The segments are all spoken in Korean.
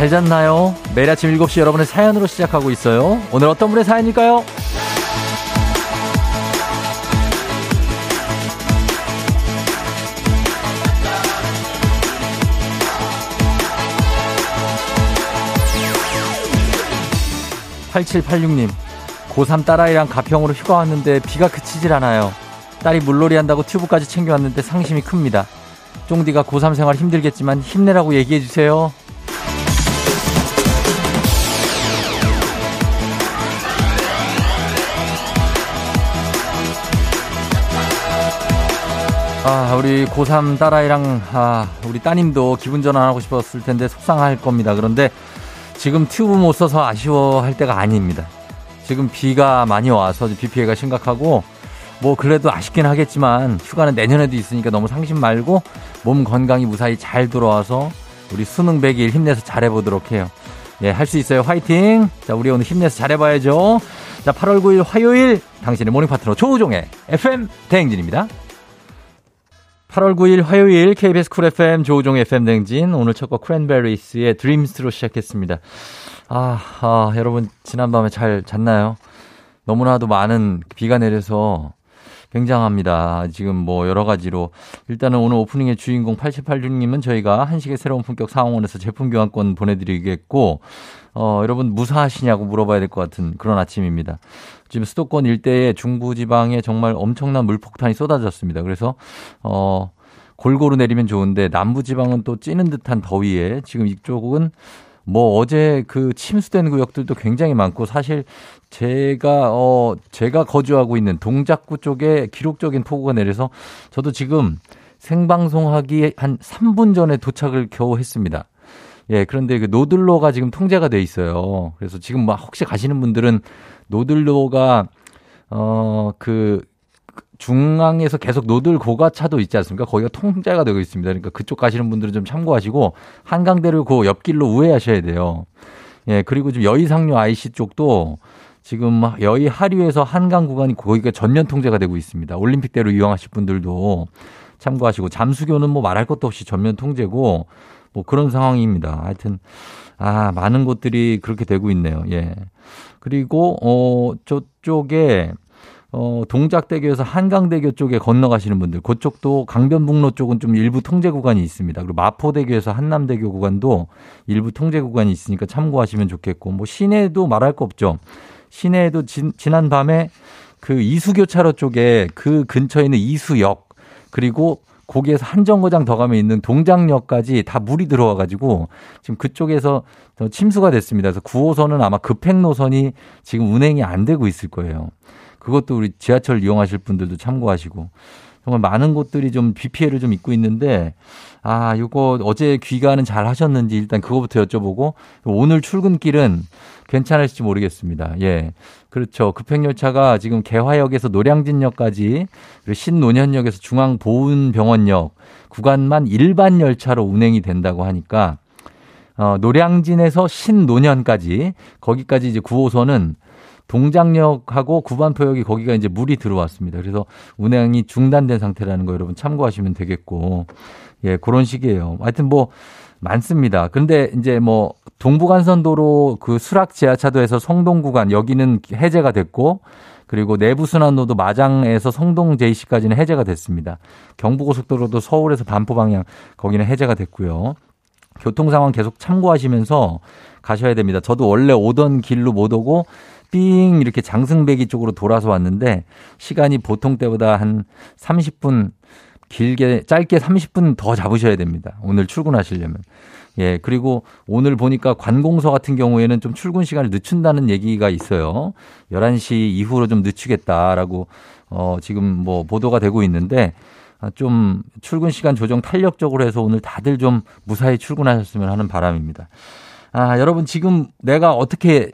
잘 잤나요? 매일 아침 7시 여러분의 사연으로 시작하고 있어요. 오늘 어떤 분의 사연일까요? 8786님, 고3 딸아이랑 가평으로 휴가 왔는데 비가 그치질 않아요. 딸이 물놀이 한다고 튜브까지 챙겨왔는데 상심이 큽니다. 쫑디가 고3 생활 힘들겠지만 힘내라고 얘기해주세요. 아, 우리 고3 딸아이랑, 아, 우리 따님도 기분 전환하고 싶었을 텐데 속상할 겁니다. 그런데 지금 튜브 못 써서 아쉬워할 때가 아닙니다. 지금 비가 많이 와서 비 피해가 심각하고 뭐 그래도 아쉽긴 하겠지만 휴가는 내년에도 있으니까 너무 상심 말고 몸 건강히 무사히 잘 돌아와서 우리 수능 100일 힘내서 잘해보도록 해요. 예, 할 수 있어요. 화이팅! 자, 우리 오늘 힘내서 잘해봐야죠. 자, 8월 9일 화요일 당신의 morning 파트너 조우종의 FM 대행진입니다. 8월 9일 화요일 KBS 쿨 FM 조우종 FM 대행진 오늘 첫 곡 크랜베리스의 Dreams로 시작했습니다. 아, 아, 여러분 지난밤에 잘 잤나요? 너무나도 많은 비가 내려서 굉장합니다. 지금 뭐 여러 가지로 일단은 오늘 오프닝의 주인공 8886님은 저희가 한식의 새로운 품격 상황원에서 제품 교환권 보내드리겠고 어, 여러분 무사하시냐고 물어봐야 될 것 같은 그런 아침입니다. 지금 수도권 일대에 중부지방에 정말 엄청난 물폭탄이 쏟아졌습니다. 그래서 어 골고루 내리면 좋은데 남부지방은 또 찌는 듯한 더위에 지금 이쪽은 뭐 어제 그 침수된 구역들도 굉장히 많고 사실 제가 어 제가 거주하고 있는 동작구 쪽에 기록적인 폭우가 내려서 저도 지금 생방송하기 한 3분 전에 도착을 겨우 했습니다. 예, 그런데 그 노들로가 지금 통제가 돼 있어요. 그래서 지금 막 혹시 가시는 분들은 노들로가 어 그 중앙에서 계속 노들 고가차도 있지 않습니까? 거기가 통제가 되고 있습니다. 그러니까 그쪽 가시는 분들은 좀 참고하시고 한강대를 그 옆길로 우회하셔야 돼요. 예, 그리고 지금 여의 상류 IC 쪽도 지금 여의 하류에서 한강 구간이 거기가 전면 통제가 되고 있습니다. 올림픽대로 이용하실 분들도 참고하시고 잠수교는 뭐 말할 것도 없이 전면 통제고 뭐 그런 상황입니다. 하여튼 아 많은 곳들이 그렇게 되고 있네요. 예. 그리고 어 저쪽에 어, 동작대교에서 한강대교 쪽에 건너가시는 분들, 그쪽도 강변북로 쪽은 좀 일부 통제 구간이 있습니다. 그리고 마포대교에서 한남대교 구간도 일부 통제 구간이 있으니까 참고하시면 좋겠고, 뭐 시내도 말할 거 없죠. 시내에도 진, 지난 밤에 그 이수교차로 쪽에 그 근처에 있는 이수역, 그리고 거기에서 한 정거장 더 가면 있는 동장역까지 다 물이 들어와 가지고 지금 그쪽에서 침수가 됐습니다. 그래서 9호선은 아마 급행 노선이 지금 운행이 안 되고 있을 거예요. 그것도 우리 지하철 이용하실 분들도 참고하시고 정말 많은 곳들이 좀 비 피해를 좀 입고 있는데 아, 요거 어제 귀가는 잘 하셨는지 일단 그거부터 여쭤보고 오늘 출근길은 괜찮을지 모르겠습니다. 예. 그렇죠. 급행열차가 지금 개화역에서 노량진역까지 그리고 신노년역에서 중앙보훈병원역 구간만 일반 열차로 운행이 된다고 하니까 어, 노량진에서 신노년까지 거기까지 이제 9호선은 동장역하고 구반포역이 거기가 이제 물이 들어왔습니다. 그래서 운행이 중단된 상태라는 거 여러분 참고하시면 되겠고, 예, 그런 식이에요. 하여튼 뭐, 많습니다. 근데 이제 뭐, 동부간선도로 그 수락 지하차도에서 성동 구간, 여기는 해제가 됐고, 그리고 내부순환로도 마장에서 성동 JC까지는 해제가 됐습니다. 경부고속도로도 서울에서 반포 방향, 거기는 해제가 됐고요. 교통 상황 계속 참고하시면서 가셔야 됩니다. 저도 원래 오던 길로 못 오고 삥 이렇게 장승배기 쪽으로 돌아서 왔는데 시간이 보통 때보다 한 30분 길게 짧게 30분 더 잡으셔야 됩니다. 오늘 출근하시려면. 예, 그리고 오늘 보니까 관공서 같은 경우에는 좀 출근 시간을 늦춘다는 얘기가 있어요. 11시 이후로 좀 늦추겠다라고 어 지금 뭐 보도가 되고 있는데 아, 좀 출근 시간 조정 탄력적으로 해서 오늘 다들 좀 무사히 출근하셨으면 하는 바람입니다. 아, 여러분 지금 내가 어떻게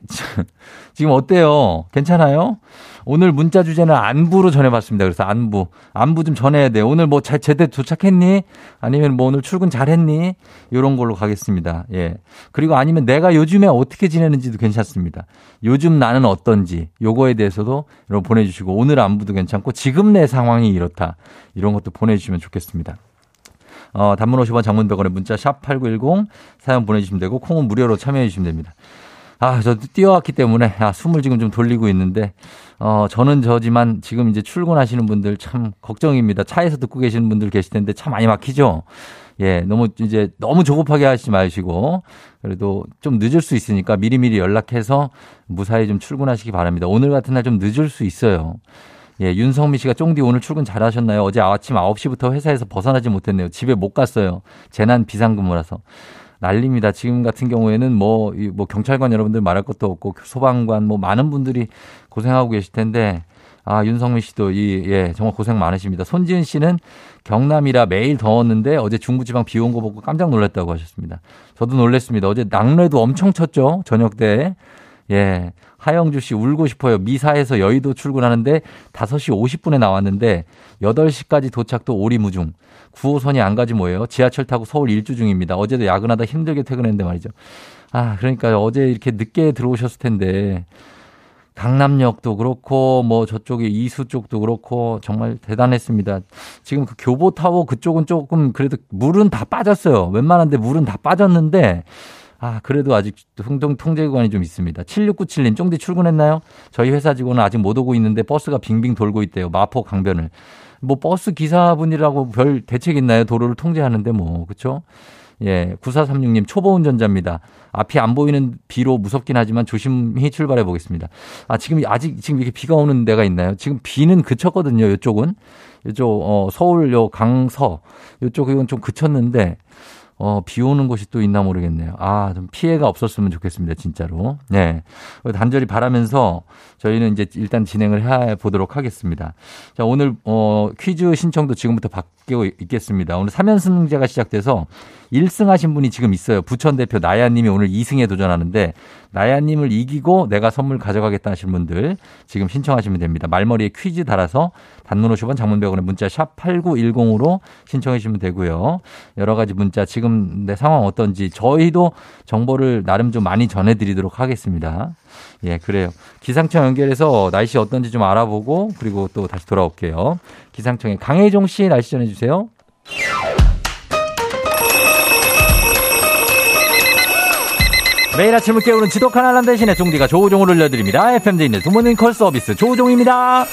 지금 어때요? 괜찮아요? 오늘 문자 주제는 안부로 전해봤습니다. 그래서 안부. 안부 좀 전해야 돼. 오늘 뭐 잘, 제대로 도착했니? 아니면 뭐 오늘 출근 잘했니? 이런 걸로 가겠습니다. 예. 그리고 아니면 내가 요즘에 어떻게 지내는지도 괜찮습니다. 요즘 나는 어떤지 요거에 대해서도 여러분 보내주시고 오늘 안부도 괜찮고 지금 내 상황이 이렇다. 이런 것도 보내주시면 좋겠습니다. 어, 단문 50원 장문 100원에 문자 샵 8910 사연 보내주시면 되고 콩은 무료로 참여해 주시면 됩니다. 아, 저도 뛰어왔기 때문에 아, 숨을 지금 좀 돌리고 있는데 어, 저는 저지만 지금 이제 출근하시는 분들 참 걱정입니다. 차에서 듣고 계시는 분들 계실 텐데 참 많이 막히죠? 예, 너무 이제 너무 조급하게 하시지 마시고 그래도 좀 늦을 수 있으니까 미리미리 연락해서 무사히 좀 출근하시기 바랍니다. 오늘 같은 날 좀 늦을 수 있어요. 예, 윤성미 씨가 쫑디 오늘 출근 잘 하셨나요? 어제 아침 9시부터 회사에서 벗어나지 못했네요. 집에 못 갔어요. 재난 비상근무라서. 난립니다. 지금 같은 경우에는 뭐, 뭐 경찰관 여러분들 말할 것도 없고 소방관 뭐 많은 분들이 고생하고 계실 텐데 아, 윤성민 씨도 이, 예, 정말 고생 많으십니다. 손지은 씨는 경남이라 매일 더웠는데 어제 중부지방 비 온 거 보고 깜짝 놀랐다고 하셨습니다. 저도 놀랐습니다. 어제 낙뢰도 엄청 쳤죠. 저녁 때. 예. 하영주 씨 울고 싶어요. 미사에서 여의도 출근하는데 5시 50분에 나왔는데 8시까지 도착도 오리무중. 9호선이 안 가지 뭐예요. 지하철 타고 서울 일주 중입니다. 어제도 야근하다 힘들게 퇴근했는데 말이죠. 아, 그러니까 어제 이렇게 늦게 들어오셨을 텐데 강남역도 그렇고 뭐 저쪽에 이수 쪽도 그렇고 정말 대단했습니다. 지금 그 교보타워 그쪽은 조금 그래도 물은 다 빠졌어요. 웬만한데 물은 다 빠졌는데 아, 그래도 아직 흥동 통제구간이 좀 있습니다. 7697님, 쫑디 출근했나요? 저희 회사 직원은 아직 못 오고 있는데 버스가 빙빙 돌고 있대요. 마포 강변을. 뭐 버스 기사분이라고 별 대책 있나요? 도로를 통제하는데 뭐, 그쵸? 예, 9436님 초보 운전자입니다. 앞이 안 보이는 비로 무섭긴 하지만 조심히 출발해 보겠습니다. 아, 지금 아직 지금 이렇게 비가 오는 데가 있나요? 지금 비는 그쳤거든요. 이쪽은. 이쪽 어 서울 요 강서 이쪽은 좀 그쳤는데 어, 비 오는 곳이 또 있나 모르겠네요. 아, 좀 피해가 없었으면 좋겠습니다, 진짜로. 네. 단절히 바라면서 저희는 이제 일단 진행을 해 보도록 하겠습니다. 자, 오늘, 어, 퀴즈 신청도 지금부터 바뀌고 있겠습니다. 오늘 3연승제가 시작돼서 1승 하신 분이 지금 있어요. 부천 대표 나야님이 오늘 2승에 도전하는데 나야님을 이기고 내가 선물 가져가겠다 하신 분들 지금 신청하시면 됩니다. 말머리에 퀴즈 달아서 단문 50원 장문 100원에 문자 샵 8910으로 신청해 주시면 되고요. 여러 가지 문자 지금 내 상황 어떤지 저희도 정보를 나름 좀 많이 전해 드리도록 하겠습니다. 예, 그래요. 기상청 연결해서 날씨 어떤지 좀 알아보고 그리고 또 다시 돌아올게요. 기상청에 강혜종 씨 날씨 전해 주세요. 매일 아침을 깨우는 지독한 알람 대신에 종디가 조우종을 올려드립니다. FM대 있는 두모닝 콜 서비스 조우종입니다.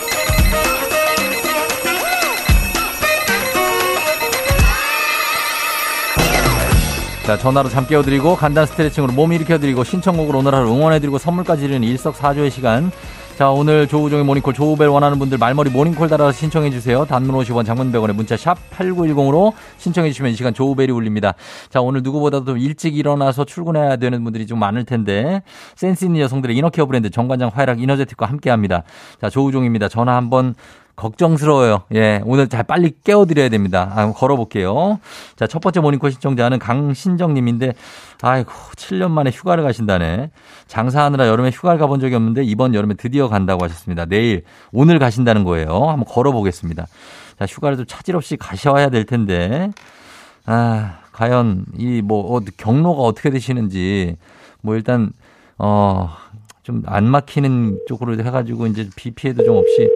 자, 전화로 잠 깨워드리고 간단 스트레칭으로 몸 일으켜드리고 신청곡으로 오늘 하루 응원해드리고 선물까지 드리는 일석사조의 시간 자, 오늘 조우종의 모닝콜, 조우벨 원하는 분들 말머리 모닝콜 달아서 신청해주세요. 단문 50원, 장문 100원에 문자 샵 8910으로 신청해주시면 이 시간 조우벨이 울립니다. 자, 오늘 누구보다도 일찍 일어나서 출근해야 되는 분들이 좀 많을 텐데, 센스 있는 여성들의 이너케어 브랜드 정관장 화이락 이너제틱과 함께 합니다. 자, 조우종입니다. 전화 한번 걱정스러워요. 예, 오늘 잘 빨리 깨워드려야 됩니다. 아, 걸어볼게요. 자, 첫 번째 모닝콜 신청자는 강신정님인데, 아이고, 7년 만에 휴가를 가신다네. 장사하느라 여름에 휴가를 가본 적이 없는데, 이번 여름에 드디어 간다고 하셨습니다. 내일, 오늘 가신다는 거예요. 한번 걸어보겠습니다. 자, 휴가를 좀 차질 없이 가셔야 될 텐데, 아, 과연 이 뭐, 어, 경로가 어떻게 되시는지, 뭐 일단, 어, 좀 안 막히는 쪽으로 해가지고 이제 비 피해도 좀 없이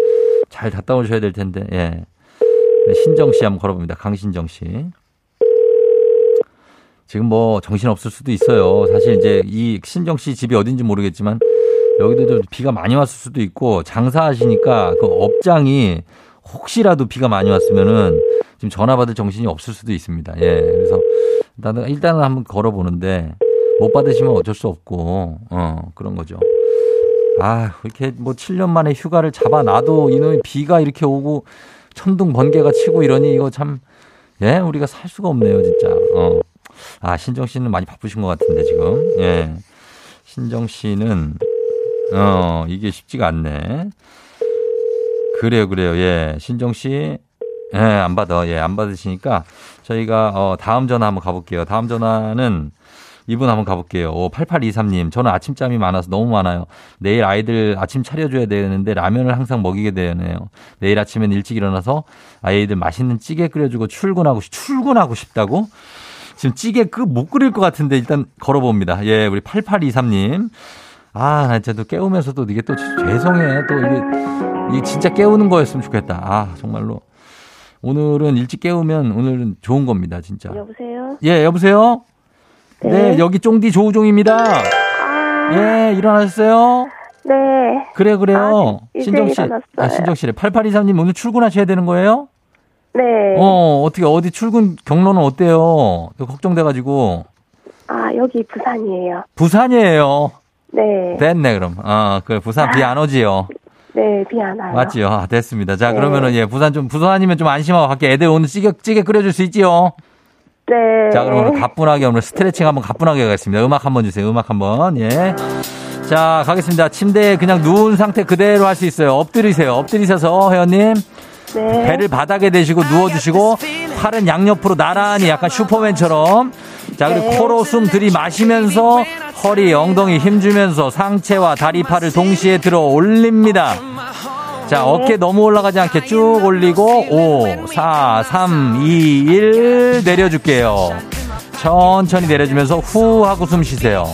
잘 갔다 오셔야 될 텐데, 예. 신정 씨 한번 걸어봅니다. 강신정 씨. 지금 뭐 정신 없을 수도 있어요. 사실 이제 이 신정 씨 집이 어딘지 모르겠지만 여기도 좀 비가 많이 왔을 수도 있고 장사하시니까 그 업장이 혹시라도 비가 많이 왔으면은 지금 전화 받을 정신이 없을 수도 있습니다. 예. 그래서 나는 일단은 한번 걸어보는데 못 받으시면 어쩔 수 없고, 어, 그런 거죠. 아, 이렇게 뭐 7년 만에 휴가를 잡아놔도 이놈의 비가 이렇게 오고 천둥 번개가 치고 이러니 이거 참, 예, 우리가 살 수가 없네요, 진짜. 어. 아, 신정 씨는 많이 바쁘신 것 같은데, 지금. 예. 신정 씨는, 어, 이게 쉽지가 않네. 그래요, 그래요. 예. 신정 씨, 예, 안 받아. 예, 안 받으시니까 저희가, 어, 다음 전화 한번 가볼게요. 다음 전화는 이분 한번 가볼게요. 오, 8823님. 저는 아침잠이 많아서 너무 많아요. 내일 아이들 아침 차려줘야 되는데 라면을 항상 먹이게 되네요. 내일 아침엔 일찍 일어나서 아이들 맛있는 찌개 끓여주고 출근하고, 출근하고 싶다고? 지금 찌개 그 못 끓일 것 같은데 일단 걸어봅니다. 예, 우리 8823님. 아, 나 진짜 또 깨우면서도 이게 또 죄송해. 또 이게, 이게 진짜 깨우는 거였으면 좋겠다. 아, 정말로. 오늘은 일찍 깨우면 오늘은 좋은 겁니다, 진짜. 여보세요? 예, 여보세요? 네, 여기 쫑디 조우종입니다. 아, 예, 일어나셨어요? 네. 그래, 그래요. 아, 신정 씨. 일어났어요. 아, 신정 씨래. 8823님 오늘 출근하셔야 되는 거예요? 네. 어, 어떻게, 어디 출근 경로는 어때요? 걱정돼가지고. 아, 여기 부산이에요. 부산이에요. 네. 됐네, 그럼. 어, 그, 부산 비 안 오지요? 네, 비 안 와요. 맞지요? 아, 됐습니다. 자, 네. 그러면은, 예, 부산 좀, 부산이면 좀 안심하고 갈게. 애들 오늘 찌개, 찌개 끓여줄 수 있지요? 네. 자, 그럼 오늘 가뿐하게 오늘 스트레칭 한번 가뿐하게 가겠습니다. 음악 한번 주세요. 음악 한번. 예. 자, 가겠습니다. 침대에 그냥 누운 상태 그대로 할 수 있어요. 엎드리세요. 엎드리셔서 회원님 네. 배를 바닥에 대시고 누워주시고 팔은 양옆으로 나란히 약간 슈퍼맨처럼 자, 그리고 네. 코로 숨 들이마시면서 허리, 엉덩이 힘주면서 상체와 다리, 팔을 동시에 들어 올립니다. 자, 어깨 너무 올라가지 않게 쭉 올리고 5, 4, 3, 2, 1 내려줄게요. 천천히 내려주면서 후 하고 숨 쉬세요.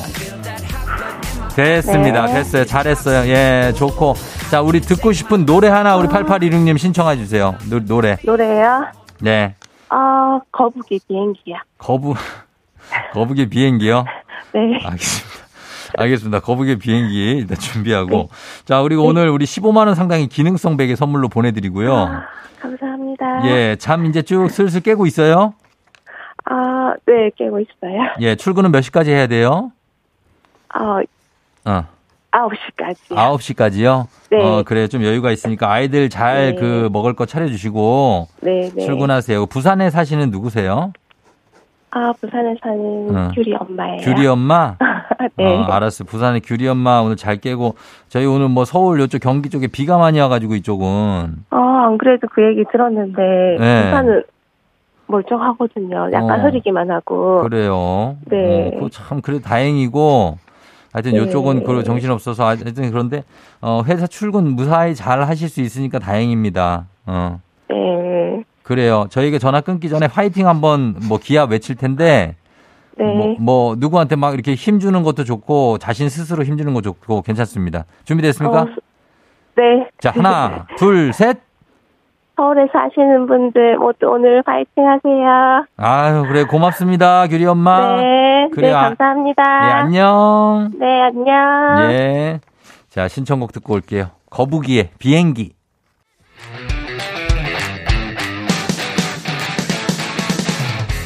됐습니다. 네. 됐어요. 잘했어요. 예, 좋고. 자, 우리 듣고 싶은 노래 하나 우리 8816님 신청해 주세요. 노, 노래. 노래요? 네. 아, 거북이 비행기야. 거북, 거북의 비행기요? 네. 알겠습니다. 알겠습니다. 거북의 비행기 일단 준비하고. 네. 자, 그리고 오늘 우리 15만원 상당의 기능성 베개 선물로 보내드리고요. 아, 감사합니다. 예, 잠 이제 쭉 슬슬 깨고 있어요? 아, 네, 깨고 있어요. 예, 출근은 몇 시까지 해야 돼요? 아, 어, 9시까지. 9시까지요? 네. 어, 그래. 좀 여유가 있으니까 아이들 잘 네. 그 먹을 거 차려주시고 네, 네. 출근하세요. 부산에 사시는 누구세요? 아, 부산에 사는 어. 규리 엄마예요. 규리 엄마? 네. 어, 알았어. 부산의 규리 엄마 오늘 잘 깨고 저희 오늘 뭐 서울 요쪽 경기 쪽에 비가 많이 와가지고 이쪽은 어, 안 그래도 그 얘기 들었는데, 네. 부산은 멀쩡하거든요. 약간 어. 흐리기만 하고. 그래요. 네. 어, 참 그래 다행이고 하여튼 네. 요쪽은 그 정신 없어서 하여튼 그런데 어 회사 출근 무사히 잘 하실 수 있으니까 다행입니다. 어. 네. 그래요. 저희가 전화 끊기 전에 화이팅 한번 뭐 기합 외칠 텐데 네. 뭐, 뭐 누구한테 막 이렇게 힘 주는 것도 좋고 자신 스스로 힘 주는 것도 좋고 괜찮습니다. 준비됐습니까? 어, 네. 자, 하나, 둘, 셋. 서울에 사시는 분들 모두 오늘 파이팅 하세요. 아유, 그래 고맙습니다. 규리 엄마. 네. 그래, 네, 아, 감사합니다. 예, 안녕. 네, 안녕. 예. 자, 신청곡 듣고 올게요. 거북이의 비행기.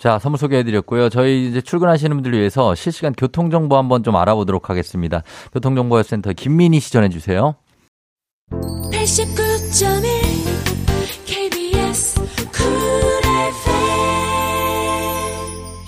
자, 선물 소개해드렸고요. 저희 이제 출근하시는 분들 위해서 실시간 교통정보 한번 좀 알아보도록 하겠습니다. 교통정보센터 김민희 씨 전해주세요. 89.1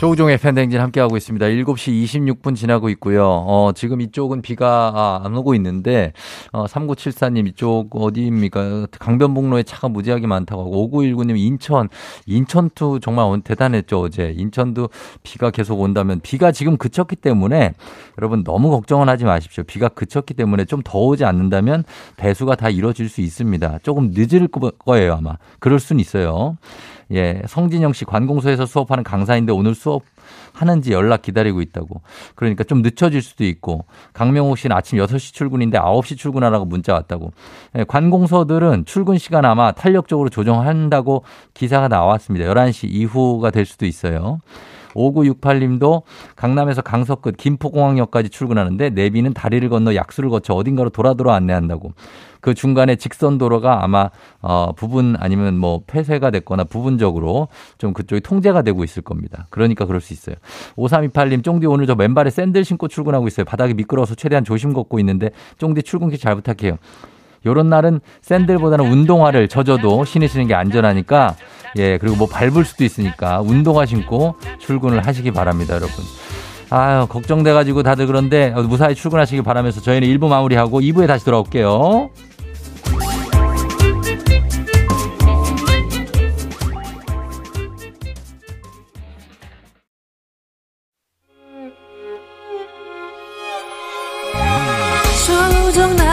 조우종의 팬댕진 함께하고 있습니다. 7시 26분 지나고 있고요. 어, 지금 이쪽은 비가 아, 안 오고 있는데, 어, 3974님 이쪽 어디입니까? 강변북로에 차가 무지하게 많다고 하고, 5919님 인천, 인천도 정말 대단했죠, 어제. 인천도 비가 계속 온다면, 비가 지금 그쳤기 때문에, 여러분 너무 걱정은 하지 마십시오. 비가 그쳤기 때문에 좀 더 오지 않는다면, 배수가 다 이루어질 수 있습니다. 조금 늦을 거예요, 아마. 그럴 수는 있어요. 예, 성진영 씨 관공서에서 수업하는 강사인데 오늘 수업 하는지 연락 기다리고 있다고. 그러니까 좀 늦춰질 수도 있고 강명호 씨는 아침 6시 출근인데 9시 출근하라고 문자 왔다고. 예, 관공서들은 출근 시간 아마 탄력적으로 조정한다고 기사가 나왔습니다. 11시 이후가 될 수도 있어요. 5968님도 강남에서 강서 끝 김포공항역까지 출근하는데 내비는 다리를 건너 약수를 거쳐 어딘가로 돌아 돌아 안내한다고. 그 중간에 직선 도로가 아마 어 부분 아니면 뭐 폐쇄가 됐거나 부분적으로 좀 그쪽이 통제가 되고 있을 겁니다. 그러니까 그럴 수 있어요. 5328님 쫑디 오늘 저 맨발에 샌들 신고 출근하고 있어요. 바닥이 미끄러워서 최대한 조심 걷고 있는데 쫑디 출근길 잘 부탁해요. 요런 날은 샌들보다는 운동화를 젖어도 신으시는 게 안전하니까 예 그리고 뭐 밟을 수도 있으니까 운동화 신고 출근을 하시기 바랍니다 여러분 아유 걱정돼가지고 다들 그런데 무사히 출근하시기 바라면서 저희는 1부 마무리하고 2부에 다시 돌아올게요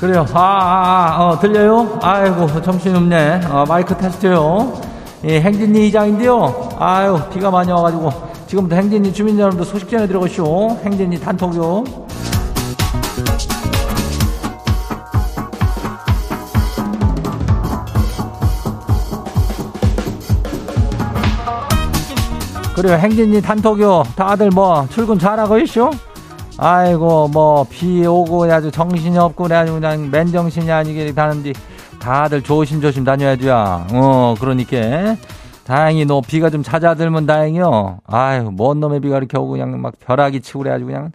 그래요. 아, 아, 아, 어, 들려요? 아이고, 정신없네. 어, 마이크 테스트요. 예, 행진리 이장인데요. 아유, 비가 많이 와가지고. 지금부터 행진리 주민 여러분들 소식 전해드려보시오. 행진리 단톡요. 그래요, 행진리 단톡요. 다들 뭐, 출근 잘하고 있쇼? 아이고 뭐 비 오고 아주 정신이 없고 그래가지고 그냥 맨정신이 아니게 다는데 다들 조심조심 다녀야죠. 어 그러니까 다행히 너 비가 좀 잦아들면 다행이요. 아유 뭔 놈의 비가 이렇게 오고 그냥 막 벼락이 치고 그래가지고 그냥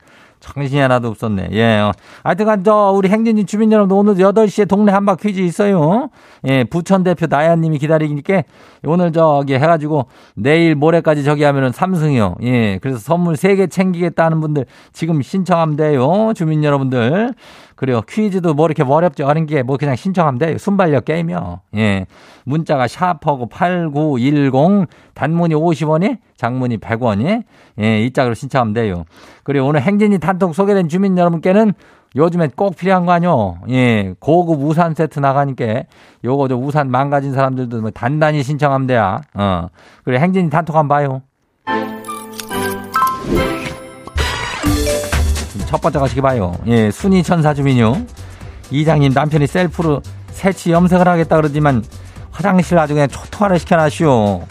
정신이 하나도 없었네. 예. 어. 하여튼간 저 우리 행진이 주민 여러분 오늘 8시에 동네 한바 퀴즈 있어요. 예. 부천 대표 나연 님이 기다리니까 오늘 저기 해 가지고 내일 모레까지 저기 하면은 삼승이요. 예. 그래서 선물 3개 챙기겠다는 분들 지금 신청하면 돼요. 주민 여러분들. 그래요. 퀴즈도 뭐 이렇게 어렵지 않은 게뭐 그냥 신청하면 돼요. 순발력 게임이요. 예. 문자가 샤퍼고 8910 단문이 50원이 장문이 100원이 예, 이 짝으로 신청하면 돼요. 그리고 오늘 행진이 단톡 소개된 주민 여러분께는 요즘에 꼭 필요한 거 아니요? 예, 고급 우산 세트 나가니까 요거 저 우산 망가진 사람들도 뭐 단단히 신청하면 돼야. 어. 그래 행진이 단톡 한번 봐요. 첫 번째 가시기 봐요. 예, 순위 천사 주민요. 이장님 남편이 셀프로 새치 염색을 하겠다 그러지만 화장실 아주 그냥 초토화를 시켜놨슈.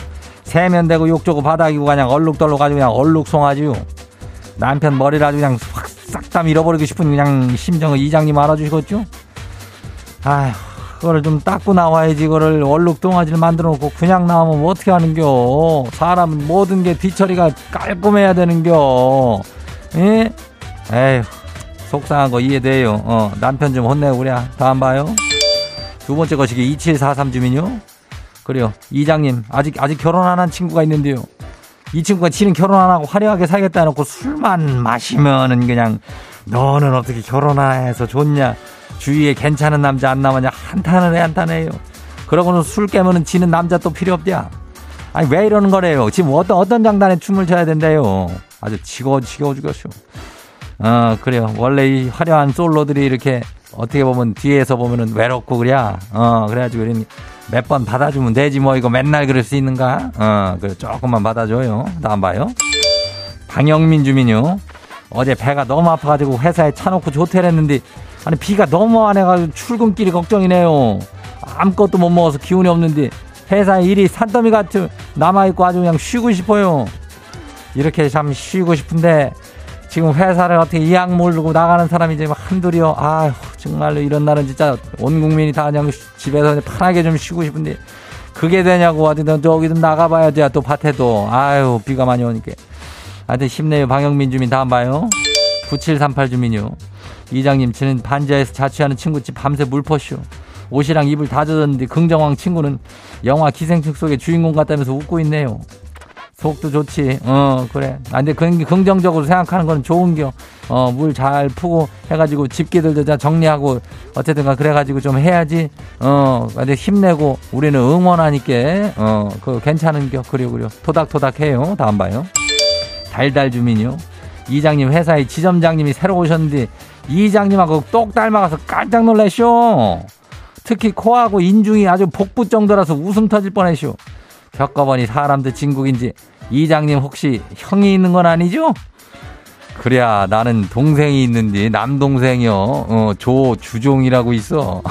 세면되고 욕조고 바닥이고 그냥 얼룩덜룩 아주 그냥 얼룩송하지요. 남편 머리를 아주 그냥 싹다 밀어버리고 싶은 그냥 심정을 이장님 알아주시겠죠? 아휴, 그거를 좀 닦고 나와야지, 그거를 얼룩동아지를 만들어 놓고 그냥 나오면 뭐 어떻게 하는겨? 사람은 모든 게 뒤처리가 깔끔해야 되는겨. 예? 에휴, 속상한 거 이해돼요. 어, 남편 좀 혼내고 그래. 다음 봐요. 두 번째 거시기 2743 주민요. 그래요. 이장님, 아직, 아직 결혼 안 한 친구가 있는데요. 이 친구가 지는 결혼 안 하고 화려하게 살겠다 해놓고 술만 마시면은 그냥 너는 어떻게 결혼 안 해서 좋냐. 주위에 괜찮은 남자 안 나오냐. 한탄을 해, 한탄해요. 그러고는 술 깨면은 지는 남자 또 필요 없대야. 아니, 왜 이러는 거래요? 지금 어떤, 어떤 장단에 춤을 춰야 된대요. 아주 지겨워, 지겨워 죽였어. 어, 그래요. 원래 이 화려한 솔로들이 이렇게 어떻게 보면 뒤에서 보면은 외롭고 그래. 어, 그래가지고 몇번 받아주면 되지 뭐 이거 맨날 그럴 수 있는가? 어, 그래 조금만 받아줘요. 다음 봐요. 방영민 주민요. 어제 배가 너무 아파가지고 회사에 차 놓고 조퇴를 했는데 아니 비가 너무 안 해가지고 출근길이 걱정이네요. 아무것도 못 먹어서 기운이 없는데 회사에 일이 산더미 같은 남아있고 아주 그냥 쉬고 싶어요. 이렇게 참 쉬고 싶은데 지금 회사를 어떻게 이악 모르고 나가는 사람이 지금 한둘이요. 아휴, 정말로 이런 날은 진짜 온 국민이 다 그냥 집에서 편하게 좀 쉬고 싶은데 그게 되냐고. 어디든 저기든 나가봐야지. 또 밭에도. 아유 비가 많이 오니까. 하여튼 힘내요 방영민 주민 다음 봐요. 9738 주민요. 이장님 저는 반지하에서 자취하는 친구 집 밤새 물 퍼쇼. 옷이랑 입을 다 젖었는데 긍정왕 친구는 영화 기생충 속의 주인공 같다면서 웃고 있네요 속도 좋지. 어, 그래. 아, 근데 긍정적으로 생각하는 건 좋은 겨. 어, 물 잘 푸고 해가지고 집기들도 다 정리하고 어쨌든가 그래가지고 좀 해야지. 어, 근데 힘내고 우리는 응원하니까, 어, 그 괜찮은 겨. 그려, 그려. 토닥토닥 해요. 다음 봐요. 달달 주민요. 이장님 회사에 지점장님이 새로 오셨는데 이장님하고 똑 닮아가서 깜짝 놀라쇼. 특히 코하고 인중이 아주 복부 정도라서 웃음 터질 뻔했쇼. 겪어보니 사람도 진국인지 이장님 혹시 형이 있는 건 아니죠? 그래야 나는 동생이 있는데 남동생이요. 어, 조주종이라고 있어.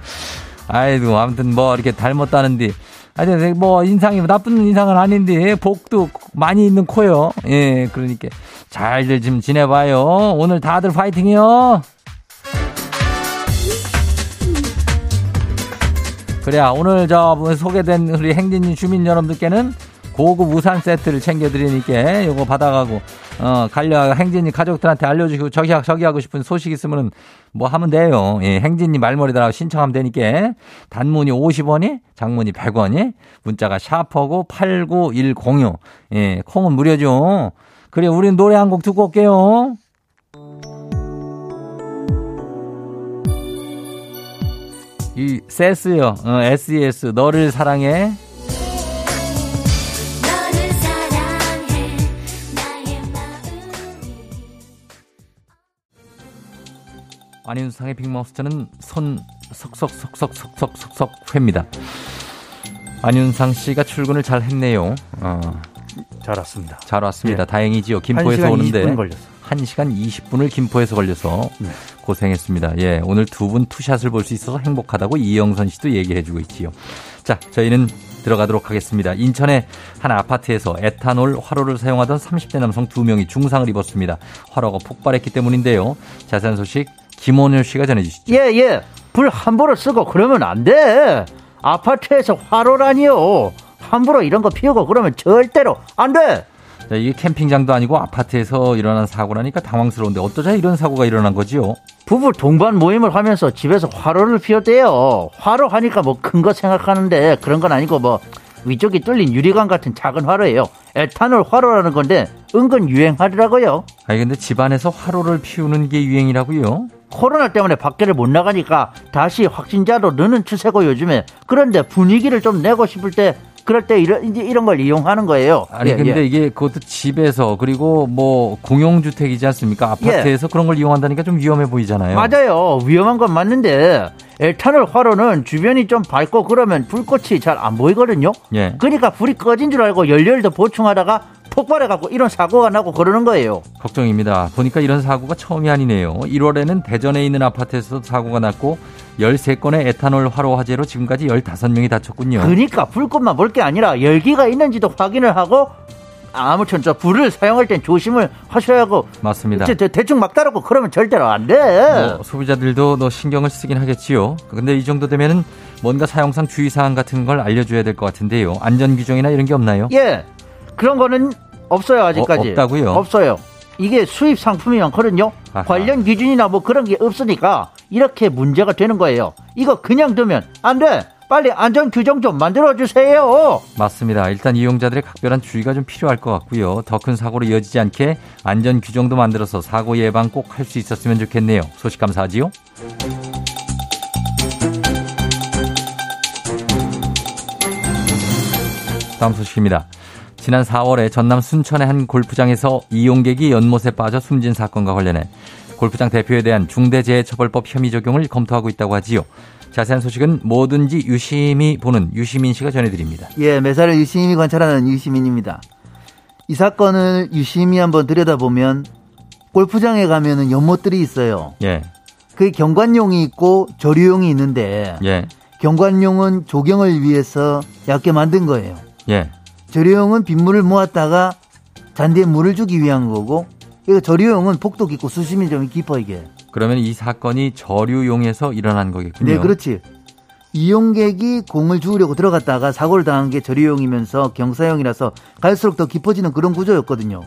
아이고 아무튼 뭐 이렇게 닮았다는데 아니 뭐 인상이 나쁜 인상은 아닌데 복도 많이 있는 코요. 예, 그러니까 잘들 좀 지내봐요. 오늘 다들 파이팅이요. 그래야 오늘 저 소개된 우리 행진이 주민 여러분들께는 고급 우산 세트를 챙겨드리니까 요거 받아가고 어 갈려 행진이 가족들한테 알려주시고 저기 저기 하고 싶은 소식 있으면은 뭐 하면 돼요. 예, 행진이 말머리다가 신청하면 되니까 단문이 50원이, 장문이 100원이, 문자가 샤퍼고 89106. 예, 콩은 무료죠. 그래 우린 노래 한 곡 듣고 올게요. 이 세스요. 어, SES 너를 사랑해. 안윤상의 빅마우스는 손 석석석석석석석 회입니다. 안윤상 씨가 출근을 잘 했네요. 어. 잘 왔습니다. 잘 왔습니다. 예. 다행이지요. 김포에서 오는데 1시간 20분을 김포에서 걸려서 네. 고생했습니다. 예, 오늘 두 분 투샷을 볼 수 있어서 행복하다고 이영선 씨도 얘기해 주고 있지요. 자, 저희는 들어가도록 하겠습니다. 인천의 한 아파트에서 에탄올 화로를 사용하던 30대 남성 두명이 중상을 입었습니다. 화로가 폭발했기 때문인데요. 자세한 소식 김원효 씨가 전해주시죠. 예, 예. 불 함부로 쓰고 그러면 안 돼. 아파트에서 화로라니요. 함부로 이런 거 피우고 그러면 절대로 안 돼. 자, 이게 캠핑장도 아니고 아파트에서 일어난 사고라니까 당황스러운데 어떠자 이런 사고가 일어난 거지요? 부부 동반 모임을 하면서 집에서 화로를 피웠대요. 화로 하니까 뭐 큰 거 생각하는데 그런 건 아니고 뭐 위쪽이 뚫린 유리관 같은 작은 화로예요. 에탄올 화로라는 건데 은근 유행하더라고요. 아니 근데 집안에서 화로를 피우는 게 유행이라고요? 코로나 때문에 밖에를 못 나가니까 다시 확진자로 느는 추세고 요즘에 그런데 분위기를 좀 내고 싶을 때 그럴 때 이런 이제 이런 걸 이용하는 거예요. 아니 예, 근데 예. 이게 그것도 집에서 그리고 뭐 공용 주택이지 않습니까? 아파트에서 예. 그런 걸 이용한다니까 좀 위험해 보이잖아요. 맞아요. 위험한 건 맞는데 에탄올 화로는 주변이 좀 밝고 그러면 불꽃이 잘 안 보이거든요. 예. 그러니까 불이 꺼진 줄 알고 연료를 더 보충하다가 폭발해갖고 이런 사고가 나고 그러는 거예요. 걱정입니다. 보니까 이런 사고가 처음이 아니네요. 1월에는 대전에 있는 아파트에서 사고가 났고 13건의 에탄올 화로 화재로 지금까지 15명이 다쳤군요. 그러니까 불꽃만 볼 게 아니라 열기가 있는지도 확인을 하고 아무튼 저 불을 사용할 땐 조심을 하셔야 하고 맞습니다. 대, 충 막 따르고 그러면 절대로 안 돼. 뭐, 소비자들도 너 신경을 쓰긴 하겠지요. 근데 이 정도 되면은 뭔가 사용상 주의사항 같은 걸 알려줘야 될 것 같은데요. 안전 규정이나 이런 게 없나요? 예, 그런 거는 없어요 아직까지. 어, 없다고요? 없어요. 이게 수입 상품이 많거든요. 아하. 관련 기준이나 뭐 그런 게 없으니까 이렇게 문제가 되는 거예요. 이거 그냥 두면 안 돼. 빨리 안전 규정 좀 만들어 주세요. 맞습니다. 일단 이용자들의 각별한 주의가 좀 필요할 것 같고요. 더 큰 사고로 이어지지 않게 안전 규정도 만들어서 사고 예방 꼭 할 수 있었으면 좋겠네요. 소식 감사하지요. 다음 소식입니다. 지난 4월에 전남 순천의 한 골프장에서 이용객이 연못에 빠져 숨진 사건과 관련해 골프장 대표에 대한 중대재해처벌법 혐의 적용을 검토하고 있다고 하지요. 자세한 소식은 뭐든지 유심히 보는 유시민 씨가 전해드립니다. 예, 매사를 유심히 관찰하는 유시민입니다. 이 사건을 유심히 한번 들여다보면 골프장에 가면은 연못들이 있어요. 예. 그 경관용이 있고 조류용이 있는데 예. 경관용은 조경을 위해서 얇게 만든 거예요. 예. 조류용은 빗물을 모았다가 잔디에 물을 주기 위한 거고 이거 저류용은 폭도 깊고 수심이 좀 깊어 이게. 그러면 이 사건이 저류용에서 일어난 거겠군요. 네, 그렇지. 이용객이 공을 주우려고 들어갔다가 사고를 당한 게 저류용이면서 경사용이라서 갈수록 더 깊어지는 그런 구조였거든요.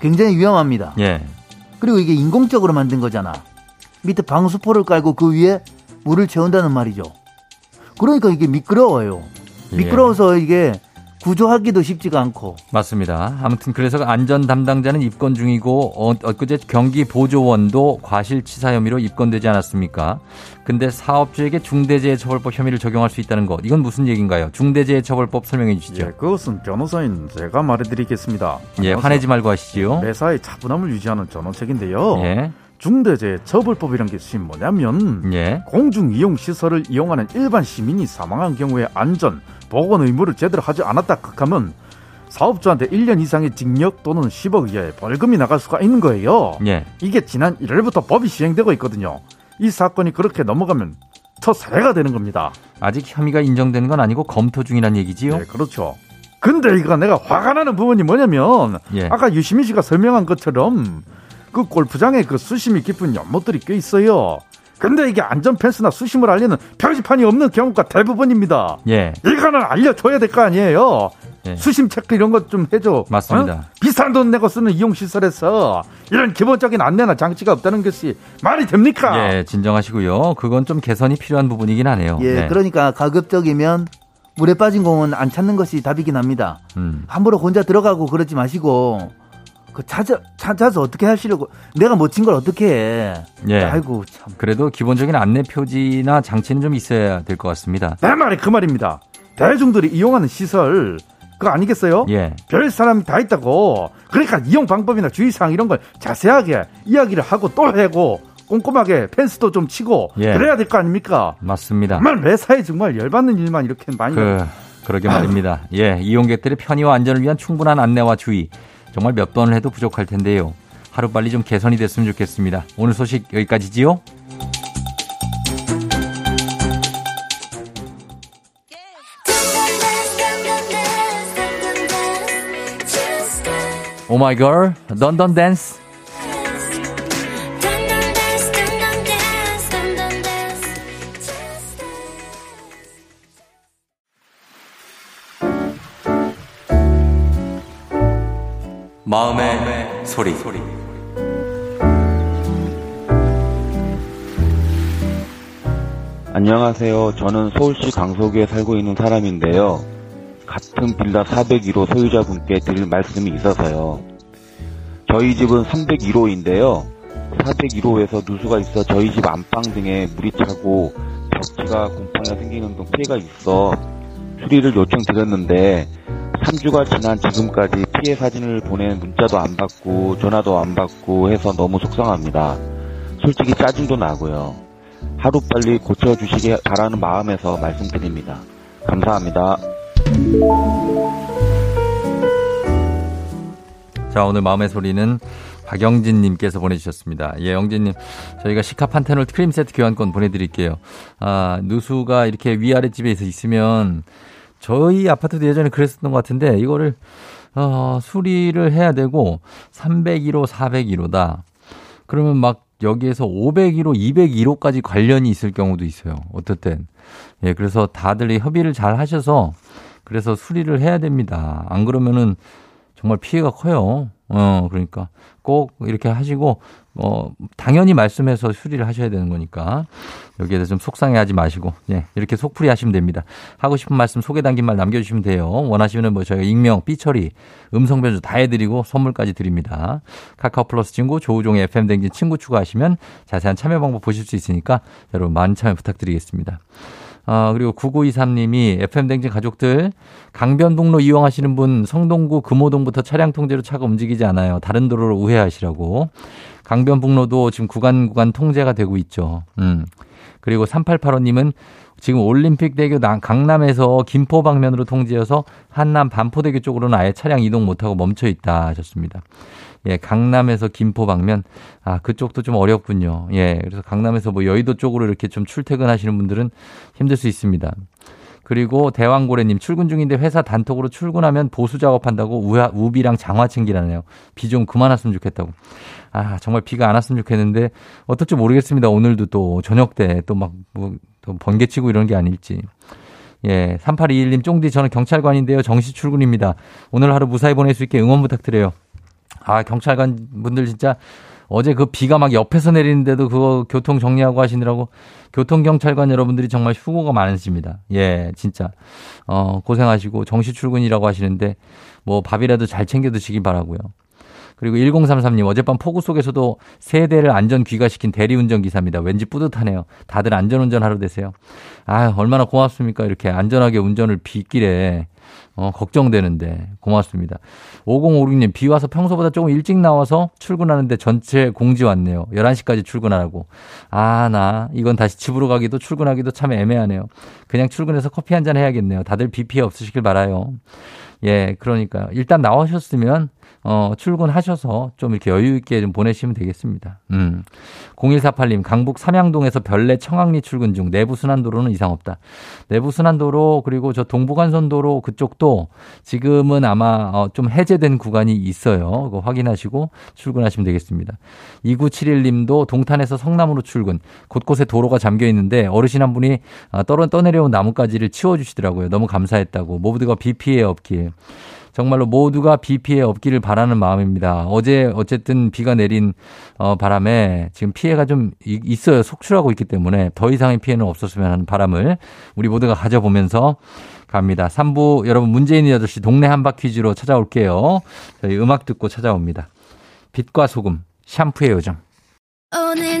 굉장히 위험합니다. 예. 그리고 이게 인공적으로 만든 거잖아. 밑에 방수포를 깔고 그 위에 물을 채운다는 말이죠. 그러니까 이게 미끄러워요. 예. 미끄러워서 이게 구조하기도 쉽지가 않고. 맞습니다. 아무튼 그래서 안전 담당자는 입건 중이고 어, 엊그제 경기 보조원도 과실치사 혐의로 입건되지 않았습니까? 근데 사업주에게 중대재해처벌법 혐의를 적용할 수 있다는 것 이건 무슨 얘기인가요? 중대재해처벌법 설명해 주시죠. 예, 그것은 변호사인 제가 말해드리겠습니다. 예, 화내지 말고 하시지요. 매사의 차분함을 유지하는 전원책인데요. 예. 중대재해처벌법이란 것이 뭐냐면 예. 공중이용 시설을 이용하는 일반 시민이 사망한 경우에 안전 보건 의무를 제대로 하지 않았다 극하면 사업주한테 1년 이상의 징역 또는 10억 이하의 벌금이 나갈 수가 있는 거예요. 예. 이게 지난 1월부터 법이 시행되고 있거든요. 이 사건이 그렇게 넘어가면 첫 사례가 되는 겁니다. 아직 혐의가 인정되는 건 아니고 검토 중이란 얘기지요? 네, 그렇죠. 근데 이거 내가 화가 나는 부분이 뭐냐면 예. 아까 유시민 씨가 설명한 것처럼 그 골프장에 그 수심이 깊은 연못들이 꽤 있어요. 근데 이게 안전 펜스나 수심을 알리는 표지판이 없는 경우가 대부분입니다. 예. 이거는 알려줘야 될 거 아니에요. 예. 수심 체크 이런 것 좀 해줘. 맞습니다. 어? 비싼 돈 내고 쓰는 이용시설에서 이런 기본적인 안내나 장치가 없다는 것이 말이 됩니까? 예, 진정하시고요. 그건 좀 개선이 필요한 부분이긴 하네요. 예, 네. 그러니까 가급적이면 물에 빠진 공은 안 찾는 것이 답이긴 합니다. 음. 함부로 혼자 들어가고 그러지 마시고 그 찾아 찾아서 어떻게 하시려고 내가 못 친 걸 어떻게 해? 예. 아이고 참. 그래도 기본적인 안내 표지나 장치는 좀 있어야 될 것 같습니다. 내 말이 그 말입니다. 대중들이 이용하는 시설 그거 아니겠어요? 예. 별 사람이 다 있다고. 그러니까 이용 방법이나 주의사항 이런 걸 자세하게 이야기를 하고 또 해고 꼼꼼하게 펜스도 좀 치고 예. 그래야 될 거 아닙니까? 맞습니다. 정말 매사에 정말 열받는 일만 이렇게 많이. 그, 그러게 말입니다. 예, 이용객들의 편의와 안전을 위한 충분한 안내와 주의. 정말 몇 번을 해도 부족할 텐데요. 하루빨리 좀 개선이 됐으면 좋겠습니다. 오늘 소식 여기까지지요? 오마이걸 런던 댄스 마음의, 마음의 소리. 소리. 안녕하세요. 저는 서울시 강서구에 살고 있는 사람인데요. 같은 빌라 401호 소유자분께 드릴 말씀이 있어서요. 저희 집은 301호인데요. 401호에서 누수가 있어 저희 집 안방 등에 물이 차고 벽지가 곰팡이가 생기는 등 피해가 있어 수리를 요청드렸는데 3주가 지난 지금까지 피해 사진을 보낸 문자도 안 받고 전화도 안 받고 해서 너무 속상합니다. 솔직히 짜증도 나고요. 하루빨리 고쳐주시길 바라는 마음에서 말씀드립니다. 감사합니다. 자, 오늘 마음의 소리는 박영진님께서 보내주셨습니다. 예, 영진님, 저희가 시카 판테놀 크림 세트 교환권 보내드릴게요. 아, 누수가 이렇게 위아래 집에 있으면 저희 아파트도 예전에 그랬었던 것 같은데 이거를 어, 수리를 해야 되고 301호, 401호다. 그러면 막 여기에서 501호, 201호까지 관련이 있을 경우도 있어요. 어떨 땐. 예, 그래서 다들 협의를 잘 하셔서 그래서 수리를 해야 됩니다. 안 그러면은 정말 피해가 커요. 어, 그러니까 꼭 이렇게 하시고 어, 당연히 말씀해서 수리를 하셔야 되는 거니까 여기에 대해서 좀 속상해하지 마시고 예, 이렇게 속풀이 하시면 됩니다. 하고 싶은 말씀 소개 담긴 말 남겨주시면 돼요. 원하시면 뭐 저희가 익명, 삐처리, 음성 변조 다 해드리고 선물까지 드립니다. 카카오 플러스 친구 조우종의 FM 댕진 친구 추가하시면 자세한 참여 방법 보실 수 있으니까 여러분 많은 참여 부탁드리겠습니다. 아, 그리고 9923님이 FM댕진 가족들 강변북로 이용하시는 분 성동구 금호동부터 차량 통제로 차가 움직이지 않아요. 다른 도로로 우회하시라고. 강변북로도 지금 구간 구간 통제가 되고 있죠. 음. 그리고 3885님은 지금 올림픽 대교 강남에서 김포 방면으로 통제여서 한남 반포대교 쪽으로는 아예 차량 이동 못하고 멈춰 있다 하셨습니다. 예, 강남에서 김포 방면, 아, 그쪽도 좀 어렵군요. 예, 그래서 강남에서 뭐 여의도 쪽으로 이렇게 좀 출퇴근하시는 분들은 힘들 수 있습니다. 그리고 대왕고래님 출근 중인데 회사 단톡으로 출근하면 보수 작업한다고 우하, 우비랑 장화 챙기라네요. 비 좀 그만 왔으면 좋겠다고. 아, 정말 비가 안 왔으면 좋겠는데 어떨지 모르겠습니다. 오늘도 또 저녁 때 또 막 뭐 또 번개치고 이런 게 아닐지. 예, 3821님 쫑디 저는 경찰관인데요. 정시 출근입니다. 오늘 하루 무사히 보낼 수 있게 응원 부탁드려요. 아, 경찰관 분들 진짜 어제 그 비가 막 옆에서 내리는데도 그거 교통 정리하고 하시느라고 교통경찰관 여러분들이 정말 수고가 많으십니다. 예, 진짜. 어, 고생하시고 정시 출근이라고 하시는데 뭐 밥이라도 잘 챙겨 드시기 바라고요. 그리고 1033님 어젯밤 폭우 속에서도 세대를 안전 귀가시킨 대리운전 기사입니다. 왠지 뿌듯하네요. 다들 안전운전 하루 되세요. 아, 얼마나 고맙습니까? 이렇게 안전하게 운전을 빗길에 어, 걱정되는데 고맙습니다. 5056님 비 와서 평소보다 조금 일찍 나와서 출근하는데 전체 공지 왔네요. 11시까지 출근하라고. 아, 나 이건 다시 집으로 가기도 출근하기도 참 애매하네요. 그냥 출근해서 커피 한 잔 해야겠네요. 다들 비 피해 없으시길 바라요. 예, 그러니까 일단 나오셨으면 어, 출근하셔서 좀 이렇게 여유 있게 좀 보내시면 되겠습니다. 음. 0148님, 강북 삼양동에서 별내 청학리 출근 중 내부 순환도로는 이상 없다. 내부 순환도로 그리고 저 동부간선도로 그쪽도 지금은 아마 어, 좀 해제된 구간이 있어요. 그거 확인하시고 출근하시면 되겠습니다. 2971님도 동탄에서 성남으로 출근. 곳곳에 도로가 잠겨 있는데 어르신 한 분이 어, 떨어 떠내려온 나뭇가지를 치워 주시더라고요. 너무 감사했다고. 모두가 비 피해 없길. 정말로 모두가 비 피해 없기를 바라는 마음입니다. 어제 어쨌든 비가 내린 어 바람에 지금 피해가 좀 있어요. 속출하고 있기 때문에 더 이상의 피해는 없었으면 하는 바람을 우리 모두가 가져보면서 갑니다. 3부 여러분 문재인이 8시 동네 한바 퀴즈로 찾아올게요. 저희 음악 듣고 찾아옵니다. 빛과 소금 샴푸의 요정. 오늘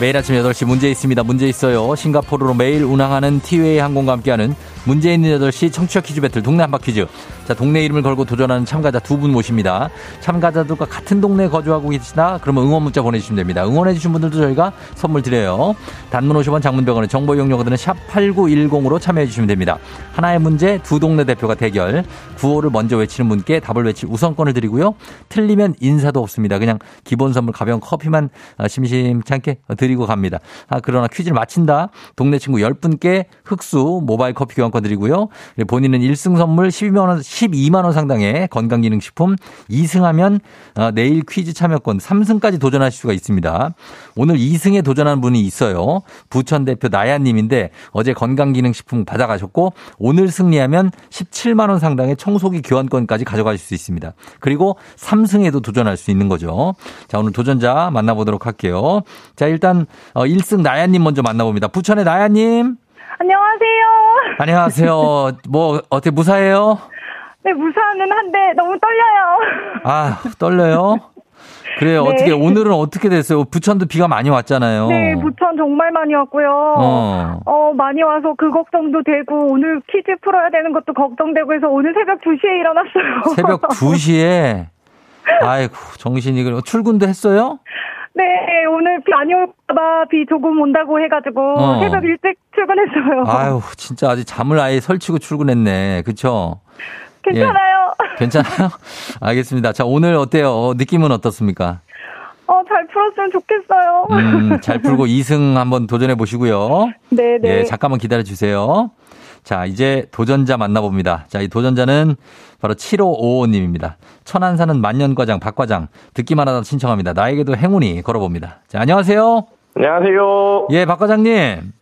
매일 아침 8시 문제 있습니다. 문제 있어요. 싱가포르로 매일 운항하는 티웨이 항공과 함께하는 문제 있는 8시 청취자 퀴즈 배틀 동네 한바 퀴즈. 자, 동네 이름을 걸고 도전하는 참가자 두 분 모십니다. 참가자들과 같은 동네에 거주하고 계시나? 그러면 응원 문자 보내주시면 됩니다. 응원해주신 분들도 저희가 선물 드려요. 단문 50원 장문병원의 정보 이용료들은 샵8910으로 참여해주시면 됩니다. 하나의 문제 두 동네 대표가 대결. 구호를 먼저 외치는 분께 답을 외칠 우선권을 드리고요. 틀리면 인사도 없습니다. 그냥 기본 선물 가벼운 커피만 어, 심심찮게 드리고 갑니다. 아, 그러나 퀴즈를 마친다. 동네 친구 10분께 흑수 모바일 커피 교환권 드리고요. 본인은 1승 선물 12만 원 12만 원 상당의 건강기능식품 2승하면 어, 내일 퀴즈 참여권 3승까지 도전하실 수가 있습니다. 오늘 2승에 도전한 분이 있어요. 부천 대표 나야님인데 어제 건강기능식품 받아가셨고 오늘 승리하면 17만 원 상당의 청소기 교환권까지 가져가실 수 있습니다. 그리고 3승에도 도전할 수 있는 거죠. 자 오늘 도전자 만나보도록 할게요. 자 일단 1승 어, 나야님 먼저 만나봅니다. 부천의 나야님. 안녕하세요. 안녕하세요. 뭐 어떻게 무사해요? 네, 무사는 한데 너무 떨려요. 아, 떨려요? 그래요. 네. 어떻게 오늘은 어떻게 됐어요? 부천도 비가 많이 왔잖아요. 네, 부천 정말 많이 왔고요. 어. 어, 많이 와서 그 걱정도 되고 오늘 퀴즈 풀어야 되는 것도 걱정되고 해서 오늘 새벽 2시에 일어났어요. 새벽 2시에 아이고, 정신이 그래. 출근도 했어요? 네, 오늘 비 많이 올까봐 비 조금 온다고 해가지고 어. 새벽 일찍 출근했어요. 아유, 진짜 아직 잠을 아예 설치고 출근했네. 그쵸? 괜찮아요. 예. 괜찮아요? 알겠습니다. 자, 오늘 어때요? 느낌은 어떻습니까? 어, 잘 풀었으면 좋겠어요. 음, 잘 풀고 2승 한번 도전해 보시고요. 네, 네. 예, 잠깐만 기다려 주세요. 자, 이제 도전자 만나봅니다. 자, 이 도전자는 바로 7555님입니다. 천안 사는 만년과장 박과장 듣기만 하다 신청합니다. 나에게도 행운이 걸어봅니다. 자, 안녕하세요. 안녕하세요. 예, 박 과장님.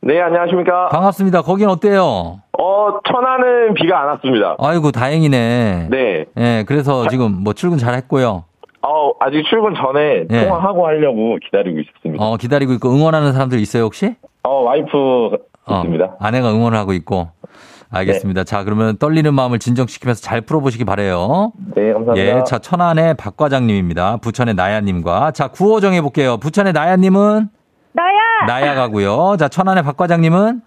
네, 안녕하십니까. 반갑습니다. 거긴 어때요? 어, 천안은 비가 안 왔습니다. 아이고, 다행이네. 네. 예, 그래서 자, 지금 뭐 출근 잘 했고요. 어, 아직 출근 전에 예. 통화하고 하려고 기다리고 있습니다. 어, 기다리고 있고 응원하는 사람들 있어요, 혹시? 어, 와이프 어, 있습니다. 아내가 응원을 하고 있고. 알겠습니다. 네. 자, 그러면 떨리는 마음을 진정시키면서 잘 풀어보시기 바래요. 네, 감사합니다. 예, 자, 천안의 박 과장님입니다. 부천의 나야님과. 자, 구호 정해볼게요. 부천의 나야님은? 나야! 나야 가고요. 자, 천안의 박 과장님은?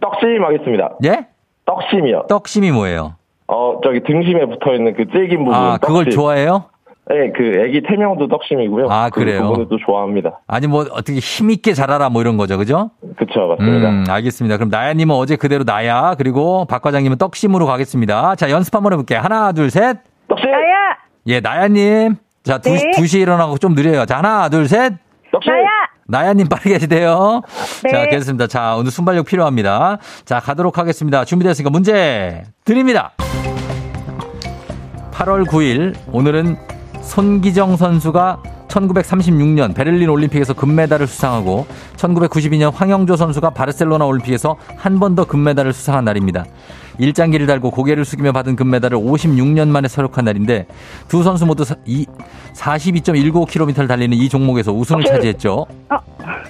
떡심 하겠습니다. 예? 떡심이요. 떡심이 뭐예요? 어, 저기 등심에 붙어 있는 그 질긴 부분. 아, 그걸 떡심. 좋아해요? 네, 그 애기 태명도 떡심이고요. 아, 그 그래요? 부분을 또 좋아합니다. 아니 뭐 어떻게 힘 있게 자라라 뭐 이런 거죠, 그죠? 그쵸, 맞습니다. 음, 알겠습니다. 그럼 나야님은 어제 그대로 나야, 그리고 박 과장님은 떡심으로 가겠습니다. 자, 연습 한번 해볼게요. 하나, 둘, 셋. 떡심! 나야! 예, 나야님. 자, 두, 네. 2시 일어나고 좀 느려요. 자, 하나, 둘, 셋. 떡심! 나야! 나야님 빠르게 해주세요. 네. 자, 됐습니다. 자, 오늘 순발력 필요합니다. 자, 가도록 하겠습니다. 준비됐으니까 문제 드립니다. 8월 9일, 오늘은 손기정 선수가 1936년 베를린 올림픽에서 금메달을 수상하고 1992년 황영조 선수가 바르셀로나 올림픽에서 한 번 더 금메달을 수상한 날입니다. 일장기를 달고 고개를 숙이며 받은 금메달을 56년 만에 서력한 날인데 두 선수 모두 42.19km를 달리는 이 종목에서 우승을 떡심. 차지했죠. 어.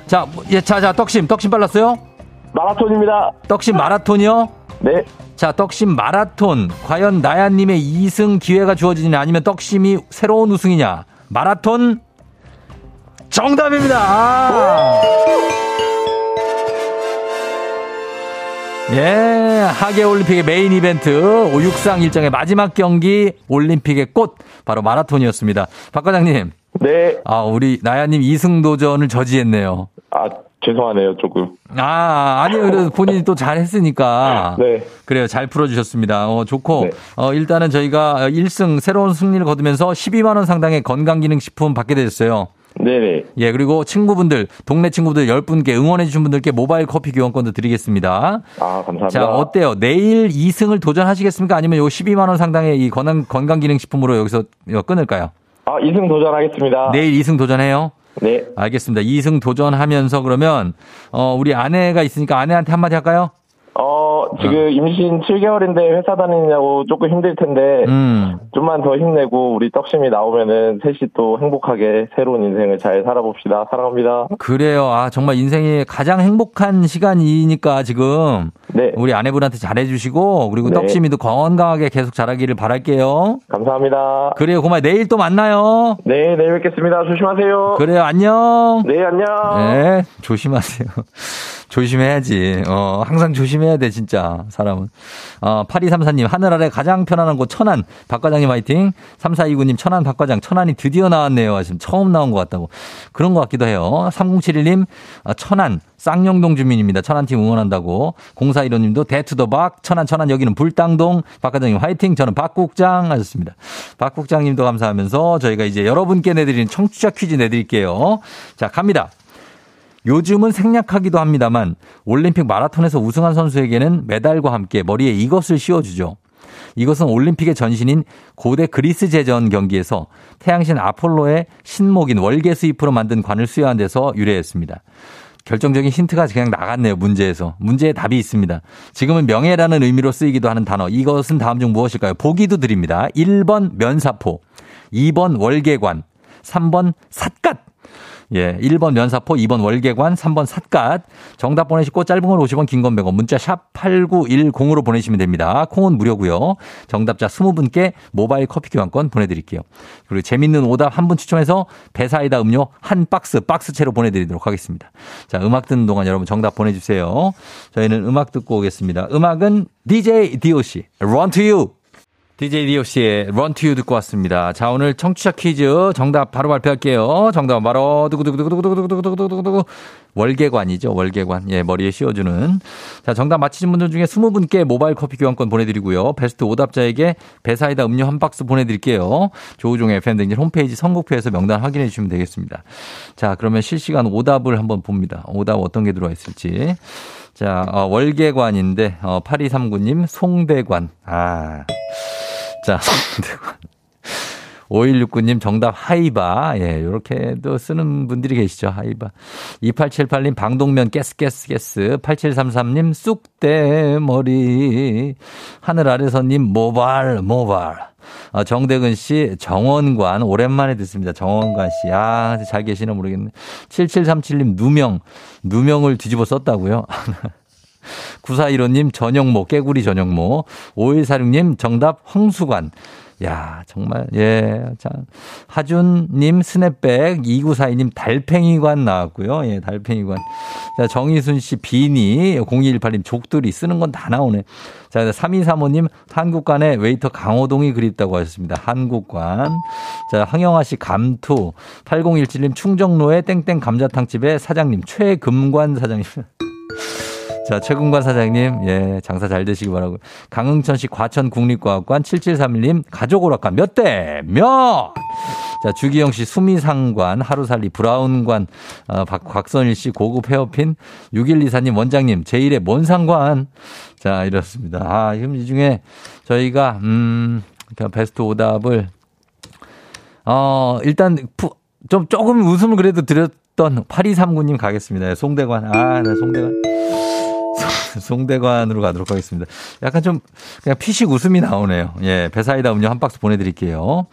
자, 예, 자, 자, 떡심, 떡심 빨랐어요? 마라톤입니다. 떡심 마라톤이요? 네. 자, 떡심 마라톤. 과연 나야님의 2승 기회가 주어지냐 아니면 떡심이 새로운 우승이냐? 마라톤 정답입니다. 아. 예, 하계 올림픽의 메인 이벤트 오육상 일정의 마지막 경기 올림픽의 꽃 바로 마라톤이었습니다. 박 과장님. 네. 아, 우리 나야님 2승 도전을 저지했네요. 아, 죄송하네요, 조금. 아, 아니요. 그래도 본인이 또 잘했으니까. 네. 그래요. 잘 풀어주셨습니다. 어, 좋고. 네. 어, 일단은 저희가 1승 새로운 승리를 거두면서 12만원 상당의 건강기능식품 받게 되셨어요. 네네. 예, 그리고 친구분들, 동네 친구들 10분께 응원해주신 분들께 모바일 커피 교환권도 드리겠습니다. 아, 감사합니다. 자, 어때요? 내일 2승을 도전하시겠습니까? 아니면 요 12만원 상당의 이 건강, 건강기능식품으로 여기서 끊을까요? 아, 2승 도전하겠습니다. 내일 2승 도전해요? 네. 알겠습니다. 2승 도전하면서 그러면, 어, 우리 아내가 있으니까 아내한테 한마디 할까요? 어, 지금 어. 임신 7개월인데 회사 다니냐고 조금 힘들 텐데, 음. 좀만 더 힘내고 우리 떡심이 나오면은 셋이 또 행복하게 새로운 인생을 잘 살아봅시다. 사랑합니다. 그래요. 아, 정말 인생이 가장 행복한 시간이니까 지금. 네. 우리 아내분한테 잘해주시고, 그리고 네. 떡심이도 건강하게 계속 자라기를 바랄게요. 감사합니다. 그래요. 고마워요. 내일 또 만나요. 네, 내일 뵙겠습니다. 조심하세요. 그래요. 안녕. 네, 안녕. 네, 조심하세요. 조심해야지. 어, 항상 조심해야 돼, 진짜, 사람은. 어, 8234님, 하늘 아래 가장 편안한 곳 천안. 박과장님 화이팅. 3429님, 천안 박과장. 천안이 드디어 나왔네요. 지금 처음 나온 것 같다고. 그런 것 같기도 해요. 3071님, 어, 천안. 쌍용동 주민입니다. 천안팀 응원한다고. 0415님도 대투더박. 천안, 천안 여기는 불당동. 박과장님 화이팅. 저는 박국장 하셨습니다. 박국장님도 감사하면서 저희가 이제 여러분께 내드리는 청취자 퀴즈 내드릴게요. 자, 갑니다. 요즘은 생략하기도 합니다만 올림픽 마라톤에서 우승한 선수에게는 메달과 함께 머리에 이것을 씌워주죠. 이것은 올림픽의 전신인 고대 그리스 제전 경기에서 태양신 아폴로의 신목인 월계수 잎으로 만든 관을 수여한 데서 유래했습니다. 결정적인 힌트가 그냥 나갔네요, 문제에서. 문제에 답이 있습니다. 지금은 명예라는 의미로 쓰이기도 하는 단어. 이것은 다음 중 무엇일까요? 보기도 드립니다. 1번 면사포, 2번 월계관, 3번 삿갓, 예, 1번 면사포, 2번 월계관, 3번 삿갓. 정답 보내시고 짧은 걸 50원, 긴 건 100원. 문자 샵 8910으로 보내시면 됩니다. 콩은 무료고요. 정답자 20분께 모바일 커피 교환권 보내드릴게요. 그리고 재밌는 오답 한 분 추첨해서 배사이다 음료 한 박스, 박스채로 보내드리도록 하겠습니다. 자, 음악 듣는 동안 여러분 정답 보내주세요. 저희는 음악 듣고 오겠습니다. 음악은 DJ DOC, Run to You. DJ DOC의 Run to You 듣고 왔습니다. 자, 오늘 청취자 퀴즈 정답 바로 발표할게요. 정답 바로 두구두구두구두구두구두구두구두구 월계관이죠. 월계관. 예, 머리에 씌워주는. 자, 정답 맞히신 분들 중에 20분께 모바일 커피 교환권 보내드리고요. 베스트 오답자에게 배사이다 음료 한 박스 보내드릴게요. 조우종의 팬등진 홈페이지 선곡표에서 명단 확인해 주시면 되겠습니다. 자, 그러면 실시간 오답을 한번 봅니다. 오답 어떤 게 들어와 있을지. 자, 어, 월계관인데, 어, 8239님, 송대관. 아. 자, 5169님 정답 하이바. 예, 요렇게도 쓰는 분들이 계시죠. 하이바. 2878님 방독면 깨스 깨스 깨스 8733님 쑥대 머리 하늘 아래서님 모발 모발 어, 정대근 씨, 정원관, 오랜만에 듣습니다. 정원관 씨. 아, 잘 계시나 모르겠네. 7737님, 누명, 누명을 뒤집어 썼다고요? 9415님, 전영모, 깨구리 전영모. 5146님, 정답, 황수관. 야, 정말, 예, 자. 하준님, 스냅백, 2942님, 달팽이관 나왔고요. 예, 달팽이관. 자, 정희순 씨, 비니, 0218님, 족들이 쓰는 건 다 나오네. 자, 3235님, 한국관에 웨이터 강호동이 그립다고 하셨습니다. 한국관. 자, 황영아 씨, 감투. 8017님, 충정로의 땡땡 감자탕집의 사장님, 최금관 사장님. 자, 최군관 사장님, 예, 장사 잘 되시기 바라고. 강흥천시 과천국립과학관 7731님, 가족 오락관 몇 대? 몇? 자, 주기영 씨 수미상관, 하루살리 브라운관, 어, 박, 곽선일 씨 고급 헤어핀, 6124님 원장님, 제1의 뭔 상관. 자, 이렇습니다. 아, 지금 이 중에 저희가, 음, 베스트 오답을, 어, 일단, 푸, 좀 조금 웃음을 그래도 드렸던 8239님 가겠습니다. 송대관. 아, 네, 송대관. 송대관으로 가도록 하겠습니다. 약간 좀 그냥 피식 웃음이 나오네요. 예, 배사이다 음료 한 박스 보내드릴게요.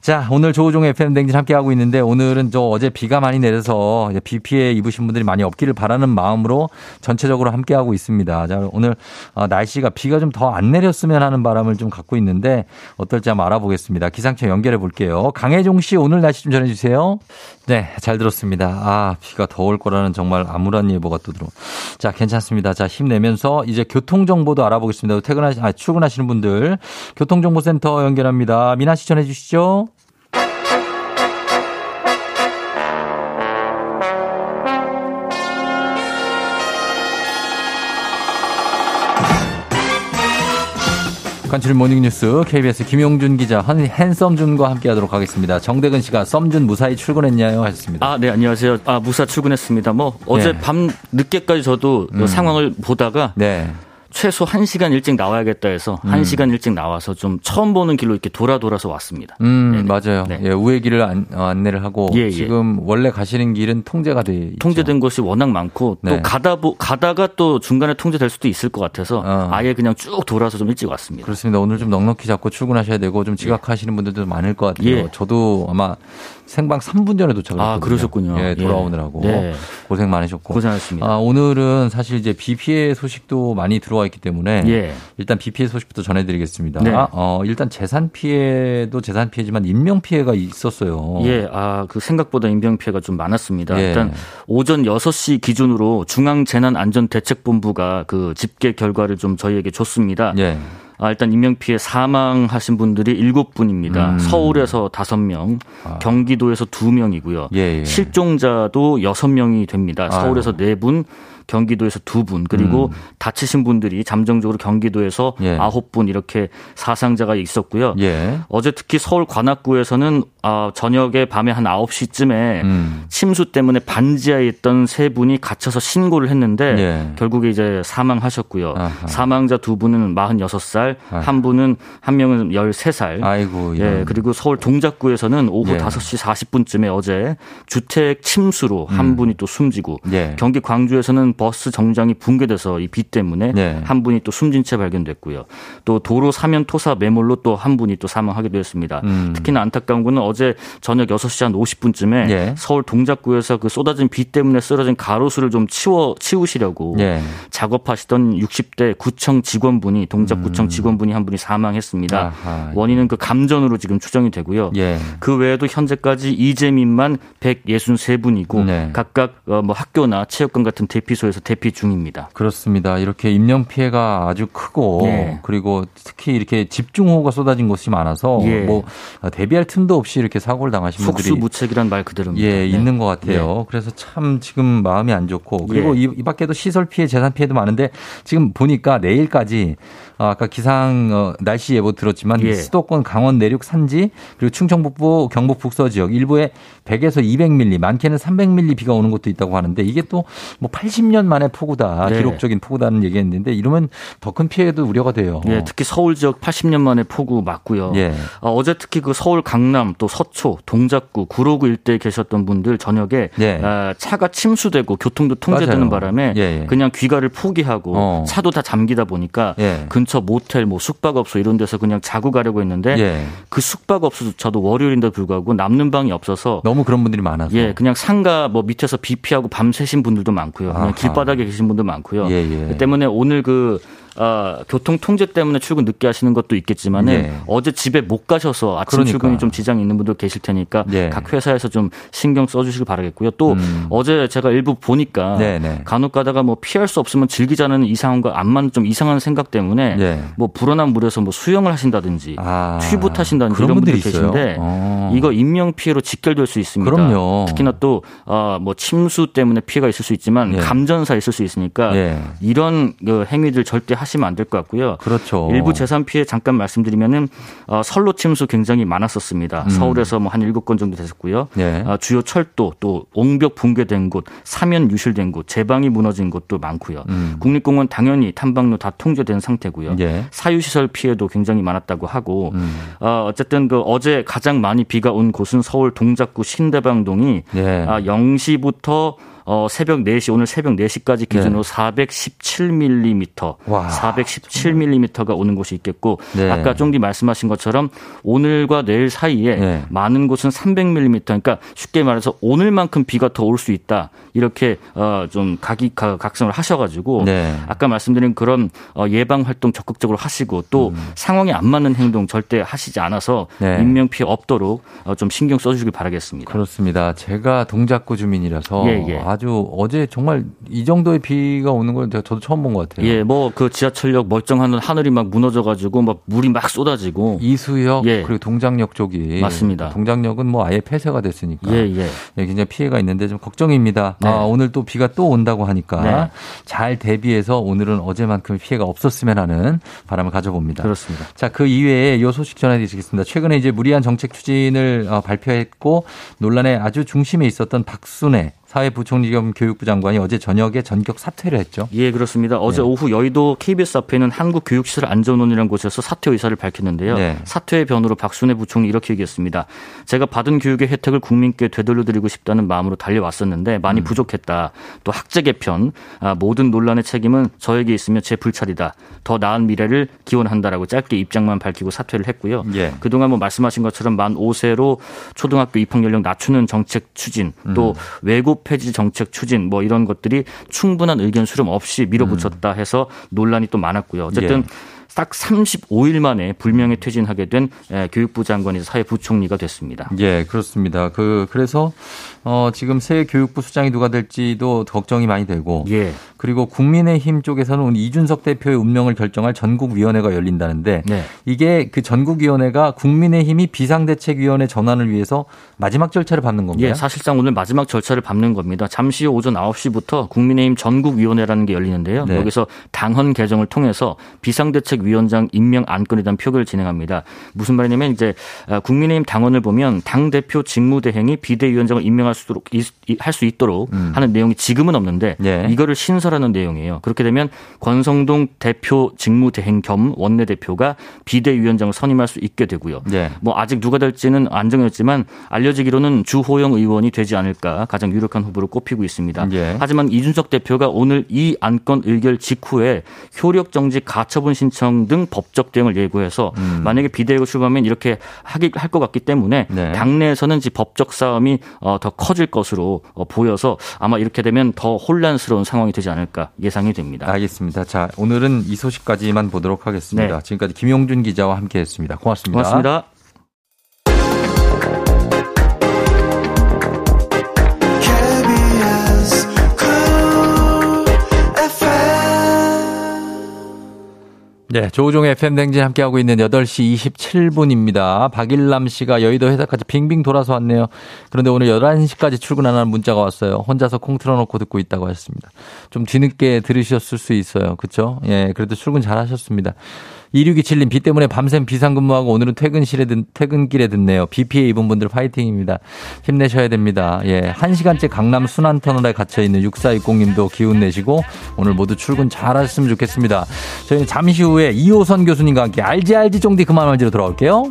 자, 오늘 조우종 FM 댕진 함께 하고 있는데 오늘은 저 어제 비가 많이 내려서 비 피해 입으신 분들이 많이 없기를 바라는 마음으로 전체적으로 함께 하고 있습니다. 자, 오늘 어, 날씨가 비가 좀 더 안 내렸으면 하는 바람을 좀 갖고 있는데 어떨지 한번 알아보겠습니다. 기상청 연결해 볼게요. 강혜종 씨 오늘 날씨 좀 전해 주세요. 네, 잘 들었습니다. 아, 비가 더 올 거라는 정말 암울한 예보가 또 들어. 자, 괜찮습니다. 자, 힘내면서 이제 교통 정보도 알아보겠습니다. 퇴근하시 아, 출근하시는 분들 교통정보센터 연결합니다. 미나 씨 전해 주시죠. 간추린 모닝뉴스 KBS 김용준 기자 한앤썸준과 함께하도록 하겠습니다. 정대근 씨가 썸준 무사히 출근했냐요 하셨습니다. 아, 네 안녕하세요. 아 무사 출근했습니다. 뭐 어제 네. 밤 늦게까지 저도 음. 상황을 보다가 네. 최소 1시간 일찍 나와야겠다 해서 음. 1시간 일찍 나와서 좀 처음 보는 길로 이렇게 돌아 돌아서 왔습니다. 음, 네네. 맞아요. 네. 예, 우회 길을 안, 어, 안내를 하고 예, 예. 지금 원래 가시는 길은 통제가 돼 있죠. 통제된 곳이 워낙 많고 네. 또 가다 보, 가다가 또 중간에 통제될 수도 있을 것 같아서 어. 아예 그냥 쭉 돌아서 좀 일찍 왔습니다. 그렇습니다. 오늘 좀 넉넉히 잡고 출근하셔야 되고 좀 지각하시는 분들도 많을 것 같아요. 예. 저도 아마 생방 3분 전에 도착을 했거든요. 아, 그러셨군요. 예, 돌아오느라고. 네. 고생 많으셨고. 고생하셨습니다. 아, 오늘은 사실 이제 비 피해 소식도 많이 들어와 있기 때문에 예. 일단 비 피해 소식부터 전해드리겠습니다. 네. 아, 어, 일단 재산 피해도 재산 피해지만 인명 피해가 있었어요. 예, 아, 그 생각보다 인명 피해가 좀 많았습니다. 예. 일단 오전 6시 기준으로 중앙 재난안전대책본부가 그 집계 결과를 좀 저희에게 줬습니다. 예. 아, 일단 인명 피해 사망하신 분들이 7분입니다. 음. 서울에서 5명, 아. 경기도에서 2명이고요. 예, 예. 실종자도 6명이 됩니다. 서울에서 아유. 4분, 경기도에서 두 분, 그리고 음. 다치신 분들이 잠정적으로 경기도에서 예. 아홉 예. 분 이렇게 사상자가 있었고요. 예. 어제 특히 서울 관악구에서는 아, 저녁에 밤에 한 9시쯤에 음. 침수 때문에 반지하에 있던 세 분이 갇혀서 신고를 했는데 예. 결국에 이제 사망하셨고요. 아하. 사망자 두 분은 46살, 아하. 한 분은 한 명은 13살. 아이고. 이런. 예. 그리고 서울 동작구에서는 오후 예. 5시 40분쯤에 어제 주택 침수로 한 음. 분이 또 숨지고 예. 경기 광주에서는 버스 정류장이 붕괴돼서 이 비 때문에 네. 한 분이 또 숨진 채 발견됐고요. 또 도로 사면 토사 매몰로 또 한 분이 또 사망하기도 했습니다. 음. 특히나 안타까운 거는 어제 저녁 6시 한 50분쯤에 네. 서울 동작구에서 그 쏟아진 비 때문에 쓰러진 가로수를 좀 치워 치우시려고 네. 작업하시던 60대 구청 직원분이 동작구청 음. 직원분이 한 분이 사망했습니다. 아하, 예. 원인은 그 감전으로 지금 추정이 되고요. 예. 그 외에도 현재까지 이재민만 163분이고 각각 어, 뭐 학교나 체육관 같은 대피 구치소에서 대피 중입니다. 그렇습니다. 이렇게 인명 피해가 아주 크고 예. 그리고 특히 이렇게 집중호우가 쏟아진 곳이 많아서 예. 뭐 대비할 틈도 없이 이렇게 사고를 당하신 분들이 속수무책이란 말 그대로입니다. 예, 네. 있는 것 같아요. 네. 그래서 참 지금 마음이 안 좋고 그리고 예. 이, 이 밖에도 시설 피해, 재산 피해도 많은데 지금 보니까 내일까지 어, 아까 기상 어, 날씨 예보 들었지만 예. 수도권 강원 내륙 산지 그리고 충청 북부 경북 북서 지역 일부에 100에서 200mm 많게는 300mm 비가 오는 곳도 있다고 하는데 이게 또 뭐 80mm 80년 만에 폭우다. 네. 기록적인 폭우다는 얘기했는데 이러면 더 큰 피해도 우려가 돼요. 예, 특히 서울 지역 80년 만에 폭우 맞고요. 예. 어, 제 특히 그 서울 강남 또 서초, 동작구, 구로구 일대에 계셨던 분들 저녁에 예. 어, 차가 침수되고 교통도 통제되는 맞아요. 바람에 예, 예. 그냥 귀가를 포기하고 어. 차도 다 잠기다 보니까 예. 근처 모텔, 뭐 숙박업소 이런 데서 그냥 자고 가려고 했는데 예. 그 숙박업소조차도 월요일인데 불구하고 남는 방이 없어서 너무 그런 분들이 많아서 예, 그냥 상가 뭐 밑에서 비 피하고 밤새신 분들도 많고요. 그냥 길바닥에 계신 분도 많고요. 예, 예. 때문에 오늘 그 어, 교통 통제 때문에 출근 늦게 하시는 것도 있겠지만은 예. 어제 집에 못 가셔서 아침 그러니까. 출근이 좀 지장이 있는 분들 계실 테니까 예. 각 회사에서 좀 신경 써주시길 바라겠고요. 또 음. 어제 제가 일부 보니까 네네. 네. 간혹 가다가 뭐 피할 수 없으면 즐기자는 이상한과 안 맞는 좀 이상한 생각 때문에 예. 뭐 불어난 물에서 뭐 수영을 하신다든지 아. 튜브 타신다든지 이런 분들이 계신데 어. 이거 인명 피해로 직결될 수 있습니다. 그럼요. 특히나 또뭐 어, 침수 때문에 피해가 있을 수 있지만 예. 감전사 있을 수 있으니까 예. 이런 그 행위들 절대 하시면 안 될 것 같고요. 그렇죠. 일부 재산 피해 잠깐 말씀드리면은 어, 선로 침수 굉장히 많았었습니다. 음. 서울에서 뭐 한 일곱 건 정도 됐었고요. 네. 어, 주요 철도 또 옹벽 붕괴된 곳, 사면 유실된 곳, 제방이 무너진 곳도 많고요. 음. 국립공원 당연히 탐방로 다 통제된 상태고요. 네. 사유시설 피해도 굉장히 많았다고 하고 음. 어, 어쨌든 그 어제 가장 많이 비가 온 곳은 서울 동작구 신대방동이 네. 아, 0시부터 어, 새벽 4시, 오늘 새벽 4시까지 기준으로 네. 417mm, 와. 417mm가 오는 곳이 있겠고, 네. 아까 쫑디 말씀하신 것처럼 오늘과 내일 사이에 네. 많은 곳은 300mm, 그러니까 쉽게 말해서 오늘만큼 비가 더 올 수 있다. 이렇게 어, 좀 각이 각성을 하셔가지고, 네. 아까 말씀드린 그런 어, 예방 활동 적극적으로 하시고 또 음. 상황에 안 맞는 행동 절대 하시지 않아서 네. 인명 피해 없도록 어, 좀 신경 써주시길 바라겠습니다. 그렇습니다. 제가 동작구 주민이라서 예, 예. 아주 어제 정말 이 정도의 비가 오는 걸 저도 처음 본 것 같아요. 예, 뭐 그 지하철역 멀쩡한 하늘이 막 무너져가지고 막 물이 막 쏟아지고 이수역 예. 그리고 동작역 쪽이 맞습니다. 동작역은 뭐 아예 폐쇄가 됐으니까 예, 예. 예 굉장히 피해가 있는데 좀 걱정입니다. 네. 아, 오늘 또 비가 또 온다고 하니까 네. 잘 대비해서 오늘은 어제만큼 피해가 없었으면 하는 바람을 가져봅니다. 그렇습니다. 자, 그 이외에 요 소식 전해드리겠습니다. 최근에 이제 무리한 정책 추진을 어, 발표했고 논란의 아주 중심에 있었던 박순애 사회부총리 겸 교육부 장관이 어제 저녁에 전격 사퇴를 했죠. 예, 그렇습니다. 어제 네. 오후 여의도 KBS 앞에 있는 한국교육시설 안전원이라는 곳에서 사퇴 의사를 밝혔는데요. 네. 사퇴의 변으로 박순애 부총리 이렇게 얘기했습니다. 제가 받은 교육의 혜택을 국민께 되돌려드리고 싶다는 마음으로 달려왔었는데 많이 음. 부족했다. 또 학제 개편, 아, 모든 논란의 책임은 저에게 있으며 제 불찰이다. 더 나은 미래를 기원한다라고 짧게 입장만 밝히고 사퇴를 했고요. 예. 그동안 뭐 말씀하신 것처럼 만 5세로 초등학교 입학 연령 낮추는 정책 추진, 또 음. 외국 폐지 정책 추진 뭐 이런 것들이 충분한 의견 수렴 없이 밀어붙였다 해서 논란이 또 많았고요. 어쨌든 예. 딱 35일 만에 불명예 퇴진하게 된 교육부 장관이 사회부총리가 됐습니다. 예, 그렇습니다. 그 그래서 어 지금 새 교육부 수장이 누가 될지도 걱정이 많이 되고 예. 그리고 국민의힘 쪽에서는 이준석 대표의 운명을 결정할 전국위원회가 열린다는데 네. 이게 그 전국위원회가 국민의힘이 비상대책위원회 전환을 위해서 마지막 절차를 밟는 건가요? 예, 사실상 오늘 마지막 절차를 밟는 겁니다. 잠시 후 오전 9시부터 국민의힘 전국위원회라는 게 열리는데요. 네. 여기서 당헌 개정을 통해서 비상대책위원장 임명 안건에 대한 표결을 진행합니다. 무슨 말이냐면 이제 아, 국민의힘 당원을 보면 당 대표 직무대행이 비대위원장을 임명할 수 있도록 할 수 있도록 음. 하는 내용이 지금은 없는데 네. 이거를 신설 신설하는 내용이에요. 그렇게 되면 권성동 대표 직무대행 겸 원내대표가 비대위원장을 선임할 수 있게 되고요. 네. 뭐 아직 누가 될지는 안 정했지만 알려지기로는 주호영 의원이 되지 않을까 가장 유력한 후보로 꼽히고 있습니다. 네. 하지만 이준석 대표가 오늘 이 안건 의결 직후에 효력 정지 가처분 신청 등 법적 대응을 예고해서 음. 만약에 비대위가 출범하면 이렇게 하기 할 것 같기 때문에 네. 당내에서는 이 법적 싸움이 어, 더 커질 것으로 어, 보여서 아마 이렇게 되면 더 혼란스러운 상황이 되지 않을까 않을까 예상이 됩니다. 알겠습니다. 자, 오늘은 이 소식까지만 보도록 하겠습니다. 네. 지금까지 김용준 기자와 함께 했습니다. 고맙습니다. 고맙습니다. 네, 조우종의 FM댕진 함께하고 있는 8시 27분입니다. 박일남 씨가 여의도 회사까지 빙빙 돌아서 왔네요. 그런데 오늘 11시까지 출근하는 문자가 왔어요. 혼자서 콩 틀어놓고 듣고 있다고 하셨습니다. 좀 뒤늦게 들으셨을 수 있어요. 그쵸? 예, 그래도 출근 잘 하셨습니다. 2627님 비 때문에 밤샘 비상근무하고 오늘은 퇴근실에 듣, 퇴근길에 듣네요. 비 피해 입은 분들 파이팅입니다. 힘내셔야 됩니다. 예. 1시간째 강남 순환터널에 갇혀있는 6460님도 기운 내시고 오늘 모두 출근 잘 하셨으면 좋겠습니다. 저희는 잠시 후에 이호선 교수님과 함께 알지 알지 쫑디 그만 말지로 돌아올게요.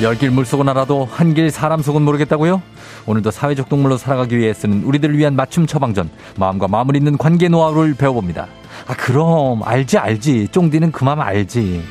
열길 물속은 알아도 한길 사람 속은 모르겠다고요? 오늘도 사회적 동물로 살아가기 위해 쓰는 우리들을 위한 맞춤 처방전 마음과 마음을 잇는 관계 노하우를 배워봅니다. 아 그럼 알지 알지 쫑디는 그 마음 알지.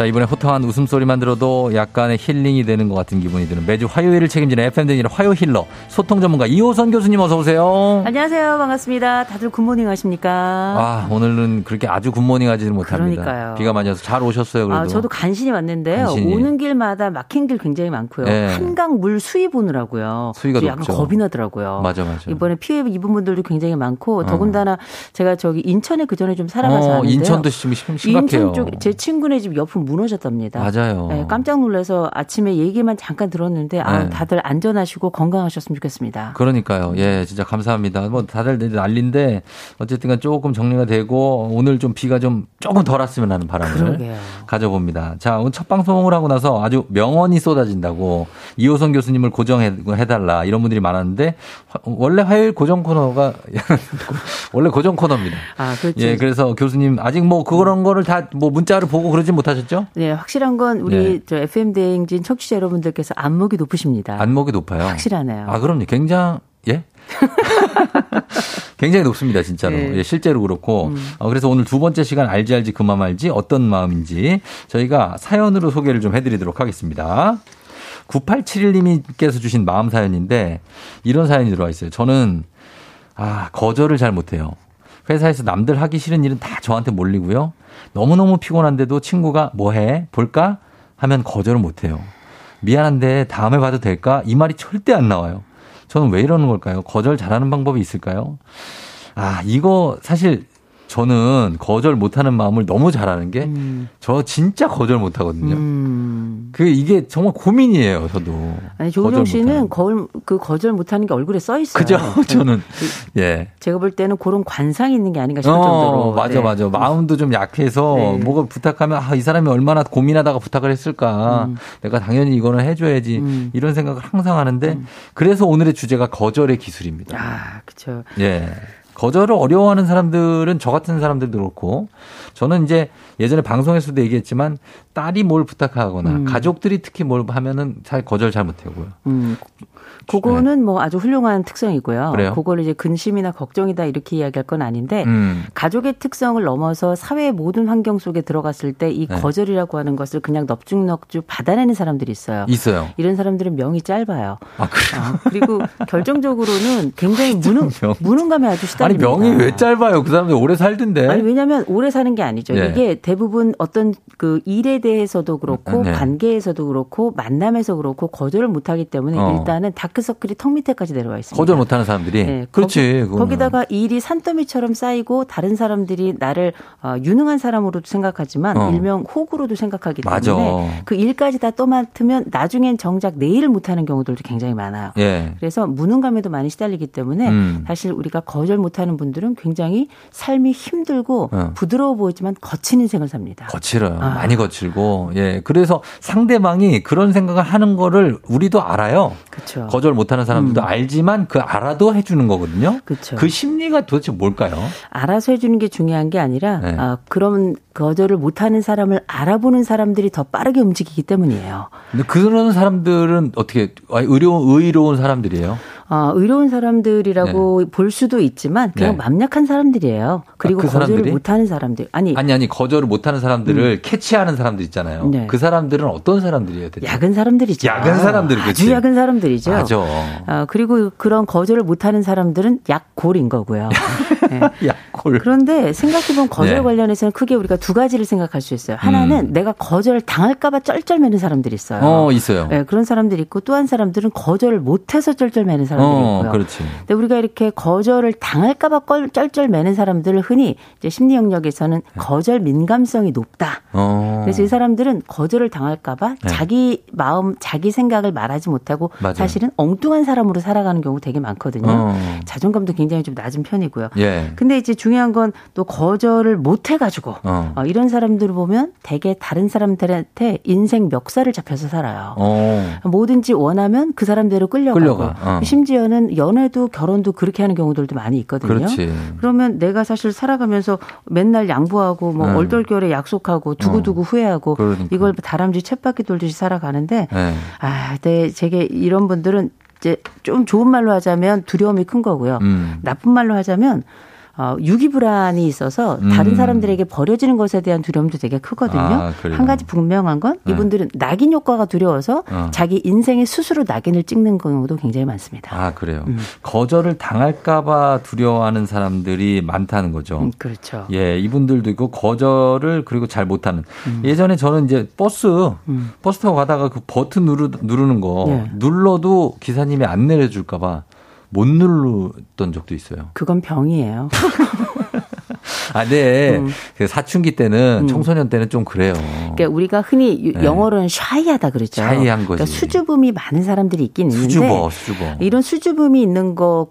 자, 이번에 호탕한 웃음소리만 들어도 약간의 힐링이 되는 것 같은 기분이 드는 매주 화요일을 책임지는 FM댕진 화요 healer 소통 전문가 이호선 교수님 어서 오세요. 안녕하세요. 반갑습니다. 다들 good morning 하십니까? 아, 오늘은 그렇게 아주 good morning 하지는 못합니다. 그러니까요. 비가 많이 와서 잘 오셨어요, 그래도. 아, 저도 간신히 왔는데요. 간신히. 오는 길마다 막힌 길 굉장히 많고요. 네. 한강 물 수위 보느라고요. 수위가 약간 높죠. 겁이 나더라고요. 맞아, 맞아. 이번에 피해 입은 분들도 굉장히 많고 어. 더군다나 제가 저기 인천에 그 전에 좀 살아봐서 어, 아는데요. 인천도 지금 심각해요. 인천 쪽 제 친구네 집 옆은 무너졌답니다. 맞아요. 네, 깜짝 놀라서 아침에 얘기만 잠깐 들었는데 아, 네. 다들 안전하시고 건강하셨으면 좋겠습니다. 그러니까요. 예, 진짜 감사합니다. 뭐 다들 난리인데 어쨌든 조금 정리가 되고 오늘 좀 비가 좀 조금 덜 왔으면 하는 바람을 그러게요. 가져봅니다. 자, 오늘 첫 방송을 하고 나서 아주 명언이 쏟아진다고 이호선 교수님을 고정해 달라 이런 분들이 많았는데 원래 화요일 고정 코너가 원래 고정 코너입니다. 아, 그렇죠. 예, 그래서 교수님 아직 뭐 그런 거를 다 뭐 문자를 보고 그러진 못하셨죠? 네, 확실한 건 우리 네. 저 FM 대행진 청취자 여러분들께서 안목이 높으십니다. 안목이 높아요. 확실하네요. 아, 그럼요. 굉장히 예? 굉장히 높습니다, 진짜로. 네. 예, 실제로 그렇고. 음. 어, 그래서 오늘 두 번째 시간 알지 알지 그만 말지 어떤 마음인지 저희가 사연으로 소개를 좀 해드리도록 하겠습니다. 9871님께서 주신 마음 사연인데 이런 사연이 들어와 있어요. 저는 아, 거절을 잘 못해요. 회사에서 남들 하기 싫은 일은 다 저한테 몰리고요. 너무너무 피곤한데도 친구가 뭐 해? 볼까? 하면 거절을 못 해요. 미안한데 다음에 봐도 될까? 이 말이 절대 안 나와요. 저는 왜 이러는 걸까요? 거절 잘하는 방법이 있을까요? 아, 이거 사실 저는 거절 못하는 마음을 너무 잘하는 게저 음. 진짜 거절 못하거든요. 음. 그 이게 정말 고민이에요, 저도. 아니 조우정 씨는 거울 그 거절 못하는 게 얼굴에 써 있어요. 그죠? 저는 그 예. 제가 볼 때는 그런 관상이 있는 게 아닌가 싶을 어, 정도로. 맞아, 네. 맞아. 마음도 좀 약해서 네. 뭐가 부탁하면 아, 이 사람이 얼마나 고민하다가 부탁을 했을까. 음. 내가 당연히 이거는 해줘야지 음. 이런 생각을 항상 하는데 음. 그래서 오늘의 주제가 거절의 기술입니다. 아, 그렇죠. 예. 거절을 어려워하는 사람들은 저 같은 사람들도 그렇고 저는 이제 예전에 방송에서도 얘기했지만 딸이 뭘 부탁하거나 음. 가족들이 특히 뭘 하면은 잘 거절 잘 못하고요. 음. 그거는 네. 뭐 아주 훌륭한 특성이고요. 그래요? 그걸 이제 근심이나 걱정이다 이렇게 이야기할 건 아닌데 음. 가족의 특성을 넘어서 사회의 모든 환경 속에 들어갔을 때이 네. 거절이라고 하는 것을 그냥 넙죽넙죽 받아내는 사람들이 있어요. 있어요. 이런 사람들은 명이 짧아요. 아, 그래요? 어, 그리고 결정적으로는 굉장히 무능, 무능감에 아주 시달립니다. 아니 명이 왜 짧아요? 그 사람들 오래 살던데. 아니 왜냐하면 오래 사는 게 아니죠. 네. 이게 대부분 어떤 그 일에 대해서도 그렇고 네. 관계에서도 그렇고 만남에서 그렇고 거절을 못하기 때문에 어. 일단은 다 크서클이 턱 밑에까지 내려와 있습니다. 거절 못하는 사람들이. 네. 그렇지. 거기, 거기 다가 일이 산더미처럼 쌓이고 다른 사람들이 나를 어, 유능한 사람으로도 생각하지만 어. 일명 호구로도 생각하기 때문에 맞아. 그 일까지 다 떠맡으면 나중엔 정작 내 일을 못하는 경우들도 굉장히 많아요. 예. 그래서 무능감에도 많이 시달리기 때문에 음. 사실 우리가 거절 못하는 분들은 굉장히 삶이 힘들고 어. 부드러워 보이지만 거친 인생을 삽니다. 거칠어요. 아. 많이 거칠고 예. 그래서 상대방이 그런 생각을 하는 거를 우리도 알아요. 그렇죠. 거절 못하는 사람들도 음. 알지만 그 알아도 해주는 거거든요. 그렇죠. 그 심리가 도대체 뭘까요? 알아서 해주는 게 중요한 게 아니라 네. 아, 그런 거절을 못하는 사람을 알아보는 사람들이 더 빠르게 움직이기 때문이에요. 근데 그런 사람들은 어떻게 의료 의로운 사람들이에요? 어, 의로운 사람들이라고 네. 볼 수도 있지만 그냥 네. 맘약한 사람들이에요. 그리고 아, 그 거절을 사람들이? 못하는 사람들. 아니 아니 아니 거절을 못하는 사람들을 음. 캐치하는 사람들 있잖아요. 네. 그 사람들은 어떤 사람들이에요? 대체? 야근 사람들이죠. 야근 사람들 아주 그치? 야근 사람들이죠. 맞아. 어, 그리고 그런 거절을 못하는 사람들은 약골인 거고요. 네. 약골. 그런데 생각해보면 거절 네. 관련해서는 크게 우리가 두 가지를 생각할 수 있어요. 하나는 음. 내가 거절을 당할까봐 쩔쩔매는 사람들이 있어요. 어, 있어요. 네, 그런 사람들이 있고 또 한 사람들은 거절을 못해서 쩔쩔매는 사람 들이 어, 있고요. 그렇지. 근데 우리가 이렇게 거절을 당할까봐 쩔쩔매는 사람들을 흔히 이제 심리 영역에서는 네. 거절 민감성이 높다. 어. 그래서 이 사람들은 거절을 당할까봐 네. 자기 마음, 자기 생각을 말하지 못하고 맞아요. 사실은 엉뚱한 사람으로 살아가는 경우 되게 많거든요. 어. 자존감도 굉장히 좀 낮은 편이고요. 예. 근데 이제 중요한 건 또 거절을 못 해가지고 어. 어, 이런 사람들을 보면 대개 다른 사람들한테 인생 멱살을 잡혀서 살아요. 어. 뭐든지 원하면 그 사람대로 끌려가고 끌려가. 어. 심지어는 연애도 결혼도 그렇게 하는 경우들도 많이 있거든요. 그렇지. 그러면 내가 사실 살아가면서 맨날 양보하고 뭐 네. 얼떨결에 약속하고 두고두고 어. 후회하고 그러니까. 이걸 다람쥐 챗바퀴 돌듯이 살아가는데 네. 아, 네, 제게 이런 분들은 이제 좀 좋은 말로 하자면 두려움이 큰 거고요. 음. 나쁜 말로 하자면 어, 유기불안이 있어서 다른 음. 사람들에게 버려지는 것에 대한 두려움도 되게 크거든요. 아, 한 가지 분명한 건 네. 이분들은 네. 낙인 효과가 두려워서 어. 자기 인생의 스스로 낙인을 찍는 경우도 굉장히 많습니다. 아 그래요. 음. 거절을 당할까봐 두려워하는 사람들이 많다는 거죠. 음, 그렇죠. 예, 이분들도 있고 거절을 그리고 잘 못하는. 음. 예전에 저는 이제 버스 음. 버스 타고 가다가 그 버튼 누르, 누르는 거 예. 눌러도 기사님이 안 내려줄까봐. 못 누르던 적도 있어요. 그건 병이에요. 아, 네. 음. 그 사춘기 때는 음. 청소년 때는 좀 그래요. 그러니까 우리가 흔히 네. 영어로는 샤이하다 그러죠. 샤이한 거지. 그러니까 수줍음이 많은 사람들이 있긴 있는데 수줍어, 수줍어. 이런 수줍음이 있는 것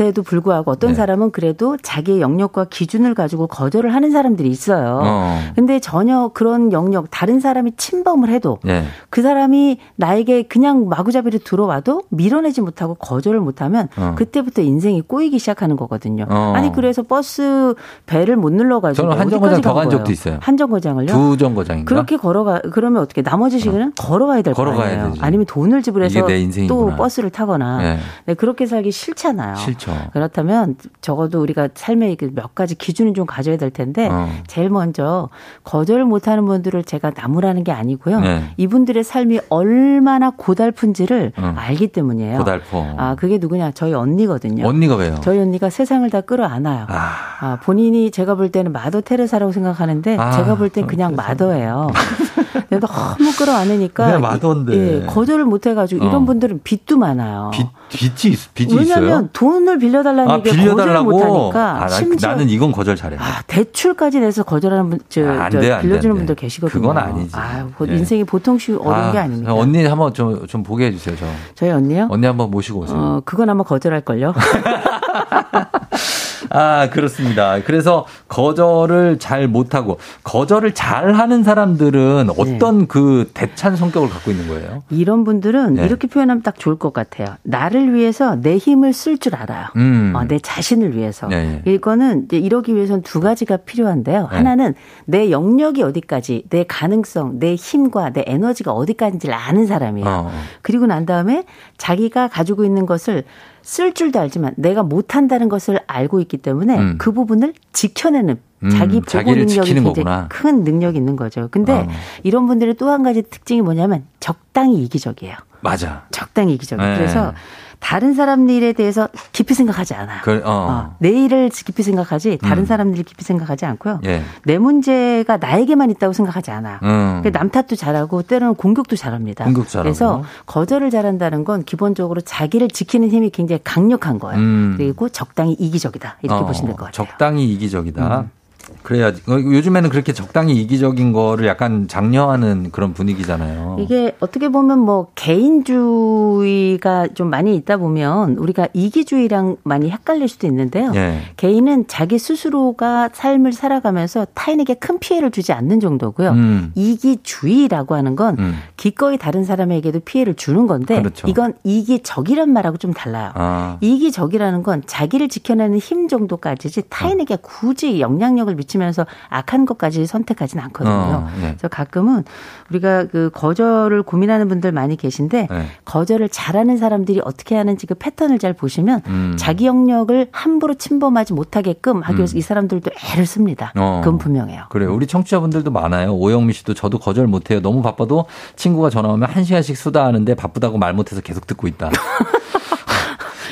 에도 불구하고 어떤 네. 사람은 그래도 자기의 영역과 기준을 가지고 거절을 하는 사람들이 있어요. 어. 근데 전혀 그런 영역 다른 사람이 침범을 해도 네. 그 사람이 나에게 그냥 마구잡이로 들어와도 밀어내지 못하고 거절을 못하면 어. 그때부터 인생이 꼬이기 시작하는 거거든요. 어. 아니 그래서 버스 배를 못 눌러가지고 저는 한 정거장 더간 적도 있어요. 한 정거장을요? 두 정거장인가? 그렇게 걸어가 그러면 어떻게 나머지 시간은 어. 걸어가야 될 거예요. 아니면 돈을 지불해서 또 버스를 타거나 네. 네, 그렇게 살기 싫잖아요. 싫 죠. 그렇다면 적어도 우리가 삶의 그몇 가지 기준을 좀 가져야 될 텐데 어. 제일 먼저 거절을 못하는 분들을 제가 나무라는 게 아니고요. 네. 이분들의 삶이 얼마나 고달픈지를 어. 알기 때문이에요. 고달퍼. 아 그게 누구냐? 저희 언니거든요. 언니가 왜요? 저희 언니가 세상을 다 끌어안아요. 아. 아 본인이 제가 볼 때는 마더 테레사라고 생각하는데 아. 제가 볼 땐 그냥 마더예요. 너무 끌어안으니까 마더인데 예, 거절을 못해가지고 어. 이런 분들은 빚도 많아요. 빚 빚이 빚이 왜냐하면 있어요? 돈을 빌려달라는 아, 얘기 빌려달라고? 거절 못하니까 아, 심지어 나는 이건 거절 잘해. 아, 대출까지 내서 거절하는 분, 저, 아, 저 돼, 빌려주는 돼, 분들 계시거든요. 그건 아니지. 아, 네. 인생이 보통 쉬 어려운 아, 게 아닙니다. 언니 한번 좀, 좀 보게 해주세요, 저. 저희 언니요? 언니 한번 모시고 오세요. 어, 그건 아마 거절할 걸요. 아, 그렇습니다. 그래서 거절을 잘 못하고 거절을 잘 하는 사람들은 네. 어떤 네. 그 대찬 성격을 갖고 있는 거예요? 이런 분들은 네. 이렇게 표현하면 딱 좋을 것 같아요. 나를 위해서 내 힘을 쓸 줄 알아요. 음. 어, 내 자신을 위해서. 네. 이거는 이제 이러기 위해서는 두 가지가 필요한데요. 네. 하나는 내 영역이 어디까지, 내 가능성, 내 힘과 내 에너지가 어디까지인지를 아는 사람이에요. 어. 그리고 난 다음에 자기가 가지고 있는 것을 쓸 줄도 알지만 내가 못한다는 것을 알고 있기 때문에 음. 그 부분을 지켜내는 음, 자기 보고 능력이 굉장히. 큰 능력이 있는 거죠. 근데 어. 이런 분들의 또 한 가지 특징이 뭐냐면 적당히 이기적이에요. 맞아. 적당히 이기적이에요. 네. 그래서 다른 사람 일에 대해서 깊이 생각하지 않아요. 그, 어. 어, 내 일을 깊이 생각하지 다른 음. 사람들을 깊이 생각하지 않고요. 예. 내 문제가 나에게만 있다고 생각하지 않아요. 음. 그러니까 남 탓도 잘하고 때로는 공격도 잘합니다. 공격 잘하고. 그래서 거절을 잘한다는 건 기본적으로 자기를 지키는 힘이 굉장히 강력한 거예요. 음. 그리고 적당히 이기적이다 이렇게 어, 보시면 될 것 같아요. 적당히 이기적이다. 음. 그래야지. 어, 요즘에는 그렇게 적당히 이기적인 거를 약간 장려하는 그런 분위기잖아요. 이게 어떻게 보면 뭐 개인주의가 좀 많이 있다 보면 우리가 이기주의랑 많이 헷갈릴 수도 있는데요. 예. 개인은 자기 스스로가 삶을 살아가면서 타인에게 큰 피해를 주지 않는 정도고요. 음. 이기주의라고 하는 건 음. 기꺼이 다른 사람에게도 피해를 주는 건데 그렇죠. 이건 이기적이란 말하고 좀 달라요. 아. 이기적이라는 건 자기를 지켜내는 힘 정도까지지 타인에게 굳이 영향력을 미치 부딪히면서 악한 것까지 선택하지는 않거든요. 어, 네. 그래서 가끔은 우리가 그 거절을 고민하는 분들 많이 계신데 네. 거절을 잘하는 사람들이 어떻게 하는지 그 패턴을 잘 보시면 음. 자기 영역을 함부로 침범하지 못하게끔 하기 위해서 음. 이 사람들도 애를 씁니다. 어. 그건 분명해요. 그래요. 우리 청취자분들도 많아요. 오영미 씨도 저도 거절 못해요. 너무 바빠도 친구가 전화 오면 한 시간씩 수다하는데 바쁘다고 말 못해서 계속 듣고 있다.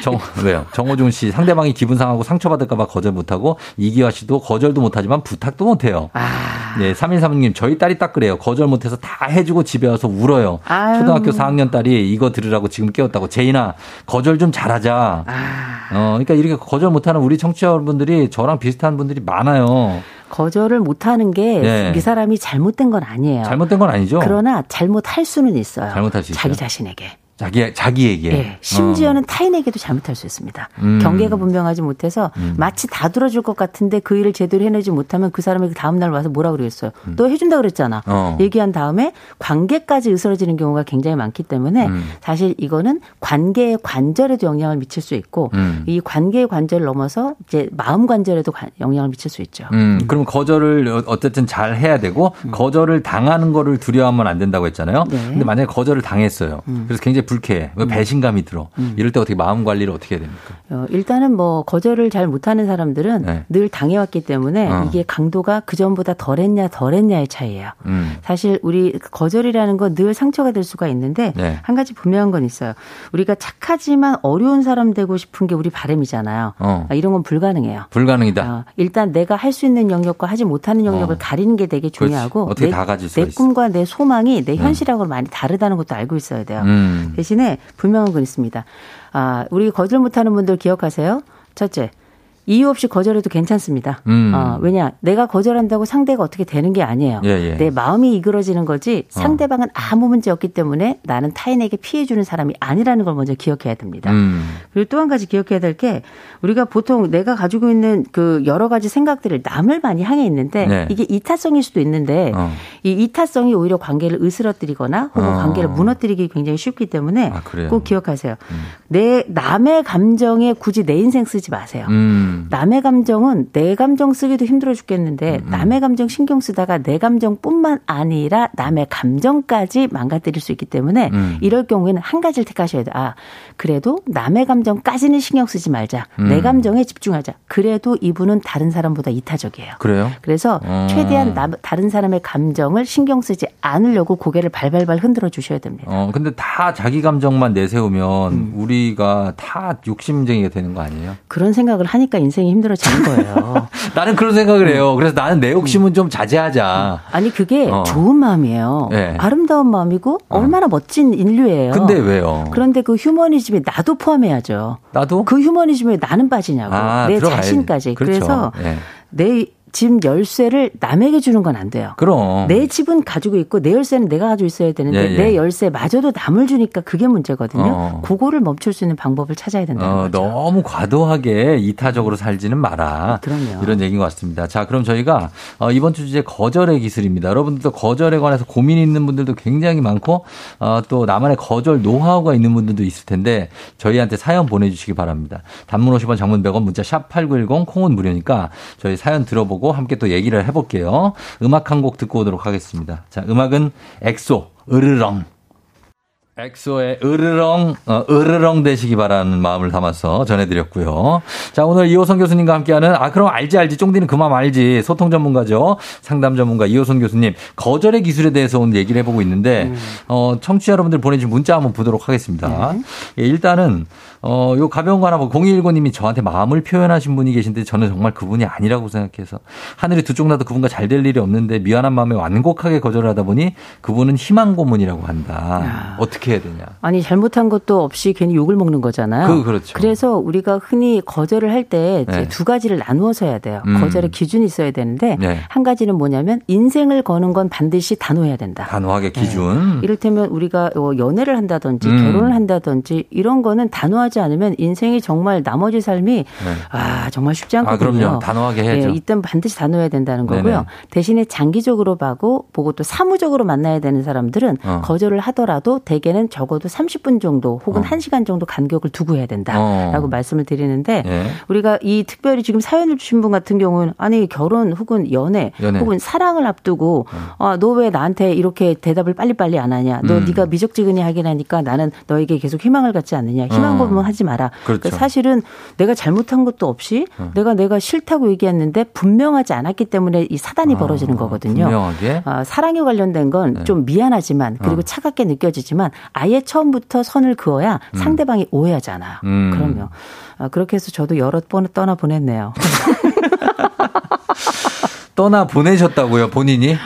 정, 왜요? 정호중 씨, 상대방이 기분 상하고 상처받을까봐 거절 못하고, 이기화 씨도 거절도 못하지만 부탁도 못해요. 아. 네, 3136님, 저희 딸이 딱 그래요. 거절 못해서 다 해주고 집에 와서 울어요. 아유. 초등학교 4학년 딸이 이거 들으라고 지금 깨웠다고. 제인아, 거절 좀 잘하자. 아. 어, 그러니까 이렇게 거절 못하는 우리 청취자분들이 저랑 비슷한 분들이 많아요. 거절을 못하는 게이 네. 그 사람이 잘못된 건 아니에요. 잘못된 건 아니죠. 그러나 잘못할 수는 있어요. 잘못할 수 있어요. 자기 자신에게. 자기 자기에게. 네, 심지어는 어. 타인에게도 잘못할 수 있습니다. 음. 경계가 분명하지 못해서 음. 마치 다 들어줄 것 같은데 그 일을 제대로 해내지 못하면 그 사람이 그 다음 날 와서 뭐라 그러겠어요. 음. 너 해준다 그랬잖아. 어. 얘기한 다음에 관계까지 으스러지는 경우가 굉장히 많기 때문에 음. 사실 이거는 관계의 관절에도 영향을 미칠 수 있고 음. 이 관계의 관절을 넘어서 이제 마음 관절에도 영향을 미칠 수 있죠. 음, 그럼 거절을 어쨌든 잘 해야 되고 거절을 당하는 거를 두려워하면 안 된다고 했잖아요. 네. 근데 만약에 거절을 당했어요. 그래서 굉장히 불쾌해. 음. 배신감이 들어. 음. 이럴 때 어떻게 마음 관리를 어떻게 해야 됩니까? 어, 일단은 뭐 거절을 잘 못하는 사람들은 네. 늘 당해왔기 때문에 어. 이게 강도가 그 전보다 덜했냐 덜했냐의 차이예요. 음. 사실 우리 거절이라는 건 늘 상처가 될 수가 있는데 네. 한 가지 분명한 건 있어요. 우리가 착하지만 어려운 사람 되고 싶은 게 우리 바램이잖아요. 어. 아, 이런 건 불가능해요. 불가능이다. 어, 일단 내가 할 수 있는 영역과 하지 못하는 영역을 어. 가리는 게 되게 중요하고 어떻게 내, 다 가질 내 꿈과 내 소망이 내 네. 현실하고 많이 다르다는 것도 알고 있어야 돼요. 음. 대신에 분명한 건 있습니다. 아, 우리 거절 못하는 분들 기억하세요? 첫째, 이유 없이 거절해도 괜찮습니다. 음. 어, 왜냐, 내가 거절한다고 상대가 어떻게 되는 게 아니에요. 예, 예. 내 마음이 이그러지는 거지 어. 상대방은 어. 아무 문제 없기 때문에 나는 타인에게 피해 주는 사람이 아니라는 걸 먼저 기억해야 됩니다. 음. 그리고 또 한 가지 기억해야 될 게 우리가 보통 내가 가지고 있는 그 여러 가지 생각들을 남을 많이 향해 있는데 네. 이게 이타성일 수도 있는데 어. 이 이타성이 오히려 관계를 으스러뜨리거나 혹은 어. 관계를 무너뜨리기 굉장히 쉽기 때문에 아, 꼭 기억하세요. 음. 내 남의 감정에 굳이 내 인생 쓰지 마세요. 음. 음. 남의 감정은 내 감정 쓰기도 힘들어 죽겠는데 음, 음. 남의 감정 신경 쓰다가 내 감정뿐만 아니라 남의 감정까지 망가뜨릴 수 있기 때문에 음. 이럴 경우에는 한 가지를 택하셔야 돼. 아, 그래도 남의 감정까지는 신경 쓰지 말자. 음. 내 감정에 집중하자. 그래도 이분은 다른 사람보다 이타적이에요. 그래요? 그래서 어. 최대한 나, 다른 사람의 감정을 신경 쓰지 않으려고 고개를 발발발 흔들어 주셔야 됩니다. 어, 근데 다 자기 감정만 내세우면 음. 우리가 다 욕심쟁이가 되는 거 아니에요? 그런 생각을 하니까 인생이 힘들어지는 거예요. 나는 그런 생각을 해요. 그래서 나는 내 욕심은 좀 자제하자. 아니 그게 어. 좋은 마음이에요. 네. 아름다운 마음이고 어. 얼마나 멋진 인류예요. 근데 왜요? 그런데 그 휴머니즘에 나도 포함해야죠. 나도? 그 휴머니즘에 나는 빠지냐고. 아, 내 들어가야지. 자신까지. 그렇죠. 그래서 네. 내 집 열쇠를 남에게 주는 건 안 돼요. 그럼. 내 집은 가지고 있고 내 열쇠는 내가 가지고 있어야 되는데 예, 예. 내 열쇠마저도 남을 주니까 그게 문제거든요. 어. 그거를 멈출 수 있는 방법을 찾아야 된다는 어, 거죠. 너무 과도하게 이타적으로 살지는 마라. 그럼요. 이런 얘기인 것 같습니다. 자, 그럼 저희가 어, 이번 주 주제 거절의 기술입니다. 여러분들도 거절에 관해서 고민이 있는 분들도 굉장히 많고 어, 또 나만의 거절 노하우가 있는 분들도 있을 텐데 저희한테 사연 보내주시기 바랍니다. 단문 50원 장문 100원 문자 샵8910 콩은 무료니까 저희 사연 들어보고 보고 함께 또 얘기를 해볼게요. 음악 한 곡 듣고 오도록 하겠습니다. 자, 음악은 엑소, 으르렁. 엑소의 으르렁, 어, 으르렁 되시기 바라는 마음을 담아서 전해드렸고요. 자, 오늘 이호선 교수님과 함께하는, 아, 그럼 알지, 알지. 쫑디는 그 맘 알지. 소통 전문가죠. 상담 전문가 이호선 교수님. 거절의 기술에 대해서 오늘 얘기를 해보고 있는데, 음. 어, 청취자 여러분들 보내주신 문자 한번 보도록 하겠습니다. 네. 예, 일단은, 어, 요 가벼운 거 하나 보고 0219님이 저한테 마음을 표현하신 분이 계신데 저는 정말 그분이 아니라고 생각해서 하늘이 두 쪽 나도 그분과 잘 될 일이 없는데 미안한 마음에 완곡하게 거절하다 보니 그분은 희망 고문이라고 한다. 야. 어떻게 해야 되냐. 아니 잘못한 것도 없이 괜히 욕을 먹는 거잖아요. 그, 그렇죠. 그래서 우리가 흔히 거절을 할 때두 네. 가지를 나누어서 해야 돼요. 음. 거절의 기준이 있어야 되는데 네. 한 가지는 뭐냐면 인생을 거는 건 반드시 단호해야 된다. 단호하게 기준. 네. 이를테면 우리가 뭐 연애를 한다든지 음. 결혼을 한다든지 이런 거는 단호하게 단호 하지 않으면 인생이 정말 나머지 삶이 네. 아 정말 쉽지 않거든요. 아, 그럼요. 단호하게 해야죠. 네, 이땐 반드시 단호해야 된다는 거고요. 네네. 대신에 장기적으로 보고 보고 또 사무적으로 만나야 되는 사람들은 어. 거절을 하더라도 대개 분께는 적어도 30분 정도 혹은 어. 1시간 정도 간격을 두고 해야 된다라고 어. 말씀을 드리는데 예. 우리가 이 특별히 지금 사연을 주신 분 같은 경우는 아니 결혼 혹은 연애, 연애. 혹은 사랑을 앞두고 어. 아, 너 왜 나한테 이렇게 대답을 빨리빨리 안 하냐? 너 음. 네가 미적지근히 하긴 하니까 나는 너에게 계속 희망을 갖지 않느냐? 희망 고문 어. 하지 마라. 그렇죠. 그러니까 사실은 내가 잘못한 것도 없이 어. 내가 내가 싫다고 얘기했는데 분명하지 않았기 때문에 이 사단이 아, 벌어지는 거거든요. 분명하게 아, 사랑에 관련된 건좀 네. 미안하지만 그리고 어. 차갑게 느껴지지만 아예 처음부터 선을 그어야 음. 상대방이 오해하지 않아요. 음. 그럼요. 아, 그렇게 해서 저도 여러 번 떠나 보냈네요. 떠나 보내셨다고요, 본인이?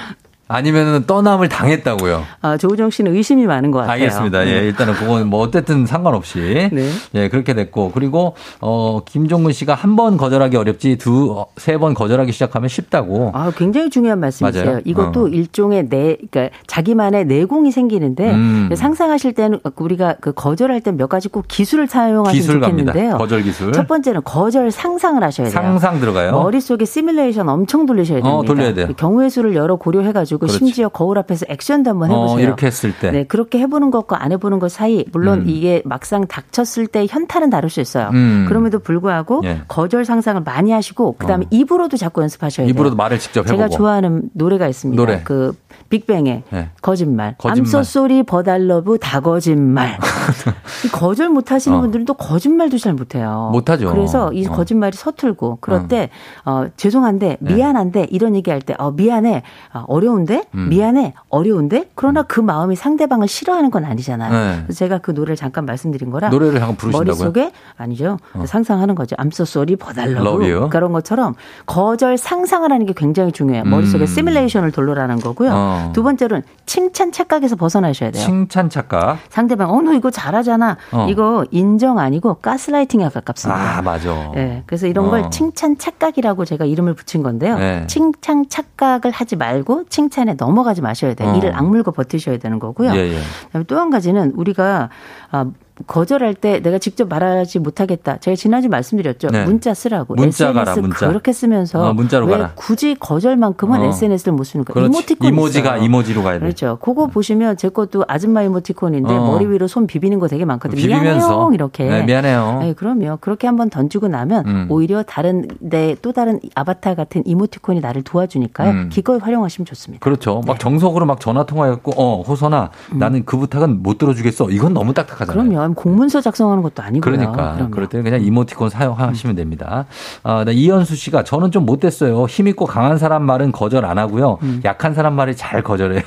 아니면은 떠남을 당했다고요. 아, 조우정 씨는 의심이 많은 것 같아요. 알겠습니다. 예, 네. 일단은 그건 뭐 어쨌든 상관없이 네. 예, 그렇게 됐고 그리고 어 김종문 씨가 한 번 거절하기 어렵지 두 세 번 거절하기 시작하면 쉽다고. 아, 굉장히 중요한 말씀이세요. 맞아요? 이것도 어. 일종의 내 그러니까 자기만의 내공이 생기는데 음. 상상하실 때는 우리가 그 거절할 때 몇 가지 꼭 기술을 사용하시면 기술 좋겠는데요. 갑니다. 거절 기술. 첫 번째는 거절 상상을 하셔야 돼요. 상상 들어가요. 머릿속에 시뮬레이션 엄청 돌리셔야 어, 됩니다. 어, 돌려야 돼요. 경우의 수를 여러 고려해 가지고 가지고 그렇지. 심지어 거울 앞에서 액션도 한번 어, 해보세요. 어, 이렇게 했을 때. 네, 그렇게 해보는 것과 안 해보는 것 사이 물론 음. 이게 막상 닥쳤을 때 현타는 다를 수 있어요. 음. 그럼에도 불구하고 예. 거절 상상을 많이 하시고 그다음에 어. 입으로도 자꾸 연습하셔야 돼요. 입으로도 말을 직접 해보고. 제가 좋아하는 노래가 있습니다. 노래. 그 빅뱅의 네. 거짓말. but I love 다 거짓말. 거절 못 하시는 어. 분들은 또 거짓말도 잘 못해요. 못하죠. 그래서 이 어. 거짓말이 서툴고 그럴 어. 때 어, 죄송한데 네. 미안한데 네. 이런 얘기할 때 어, 미안해 어, 어려운 데 음. 미안해 어려운데 그러나 음. 그 마음이 상대방을 싫어하는 건 아니잖아요. 네. 그래서 제가 그 노래를 잠깐 말씀드린 거라 노래를 잠깐 부르신다고요? 머릿속에 아니죠. 어. 상상하는 거죠. I'm so sorry, but I love, you. 그런 것처럼 거절 상상을 하는 게 굉장히 중요해요. 머릿속에 음. 시뮬레이션을 돌려라는 거고요. 어. 두 번째로는 칭찬 착각에서 벗어나셔야 돼요. 칭찬 착각. 상대방 어 너 이거 잘하잖아. 어. 이거 인정 아니고 가스라이팅에 가깝습니다. 아 맞아. 네, 그래서 이런 어. 걸 칭찬 착각이라고 제가 이름을 붙인 건데요. 네. 칭찬 착각을 하지 말고 칭찬 에 넘어가지 마셔야 돼요. 어. 이를 악물고 버티셔야 되는 거고요. 예, 예. 또한 가지는 우리가 아, 거절할 때 내가 직접 말하지 못하겠다. 제가 지난주 말씀드렸죠. 네. 문자 쓰라고. 문자 SNS 가라, 문자. 그렇게 쓰면서 어, 문자로 왜 가라. 굳이 거절만큼은 어. SNS를 못 쓰는 거예요. 이모티콘 이모지가 있어요. 이모지로 가야 돼. 그렇죠. 그거 네. 보시면 제 것도 아줌마 이모티콘인데 어. 머리 위로 손 비비는 거 되게 많거든요. 비비면서. 미안해요. 이렇게. 네, 미안해요. 네, 그럼요. 그렇게 한번 던지고 나면 음. 오히려 다른 내 또 다른 아바타 같은 이모티콘이 나를 도와주니까요. 음. 기꺼이 활용하시면 좋습니다. 그렇죠. 막 네. 정석으로 막 전화 통화했고 어, 호선아 음. 나는 그 부탁은 못 들어주겠어. 이건 너무 딱딱하잖아요. 그럼요. 공문서 작성 작성하는 것도 아니고요. 그러니까 그럼요. 그럴 때는 그냥 이모티콘 사용하시면 됩니다. 아, 네, 이현수 씨가 저는 좀 못됐어요. 힘 있고 강한 사람 말은 거절 안 하고요. 음. 약한 사람 말이 잘 거절해요.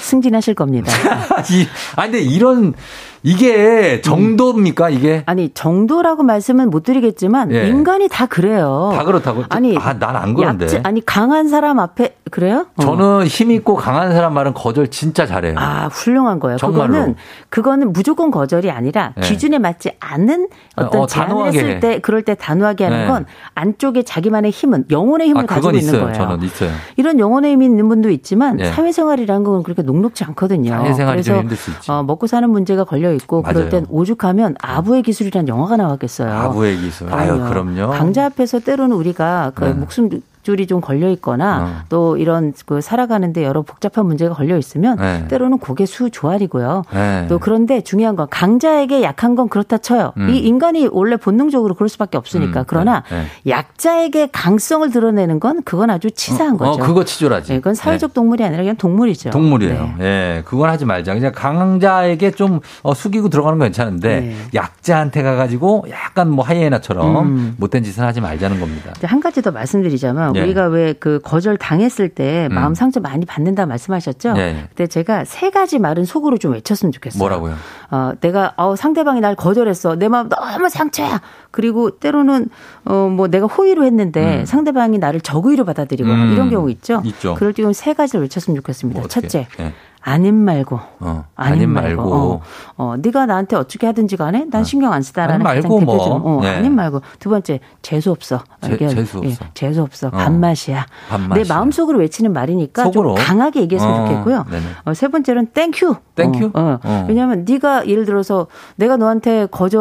승진하실 겁니다. 아 근데 이런 이게 정도입니까 이게? 아니 정도라고 말씀은 못 드리겠지만 예. 인간이 다 그래요. 다 그렇다고? 아니 아난 안 그런데. 약지, 아니 강한 사람 앞에 그래요? 어. 저는 힘 있고 강한 사람 말은 거절 진짜 잘해요. 아 훌륭한 거예요. 정말로. 그거는 그거는 무조건 거절이 아니라 예. 기준에 맞지 않는 어떤 어, 제안을 했을 때 그럴 때 단호하게 하는 예. 건 안쪽에 자기만의 힘은 영혼의 힘을 아, 가지고 있는 있어요. 거예요. 저는 있어요. 이런 영혼의 힘이 있는 분도 있지만 예. 사회생활이라는 건 그렇게 녹록지 않거든요. 사회생활이 좀 힘들 수 있지. 어, 먹고 사는 문제가 걸려 걸려 있고 맞아요. 그럴 땐 오죽하면 아부의 기술이라는 영화가 나왔겠어요. 아부의 기술. 아유, 그럼요. 강자 앞에서 때로는 우리가 그 네. 목숨 줄이 좀 걸려 있거나 어. 또 이런 그 살아가는데 여러 복잡한 문제가 걸려 있으면 네. 때로는 고개 수 조알이고요. 네. 또 그런데 중요한 건 강자에게 약한 건 그렇다 쳐요. 음. 이 인간이 원래 본능적으로 그럴 수밖에 없으니까. 음. 그러나 네. 네. 약자에게 강성을 드러내는 건 그건 아주 치사한 어, 거죠. 어, 그거 치졸하지. 네, 그건 사회적 네. 동물이 아니라 그냥 동물이죠. 동물이에요. 예, 네. 그건 하지 말자. 그냥 강자에게 좀 어, 숙이고 들어가는 건 괜찮은데 약자한테 가가지고 약간 뭐 하이에나처럼 음. 못된 짓은 하지 말자는 겁니다. 한 가지 더 말씀드리자면 예. 우리가 왜 그 거절 당했을 때 음. 마음 상처 많이 받는다 말씀하셨죠? 예. 근데 제가 세 가지 말은 속으로 좀 외쳤으면 좋겠어요. 뭐라고요? 어, 내가 어, 상대방이 날 거절했어. 내 마음 너무 상처야. 그리고 때로는 어, 뭐 내가 호의로 했는데 음. 상대방이 나를 적의로 받아들이거나 음. 이런 경우 있죠. 있죠. 그럴 때는 세 가지를 외쳤으면 좋겠습니다. 뭐 첫째. 예. 아님 말고. 어, 아님, 말고. 말고. 어, 어, 네가 나한테 어떻게 하든지 간에 난 어. 신경 안 쓴다라는 아님 말고 뭐. 어, 네. 아님 말고. 두 번째 재수 없어. 제, 재수 없어. 예, 재수 없어. 어. 밥맛이야. 밥맛이야. 내 마음속으로 외치는 말이니까 속으로? 좀 강하게 얘기했으면 어, 좋겠고요. 어, 세 번째는 thank you. Thank you? 어, 어. 왜냐하면 네가 예를 들어서 내가 너한테 거절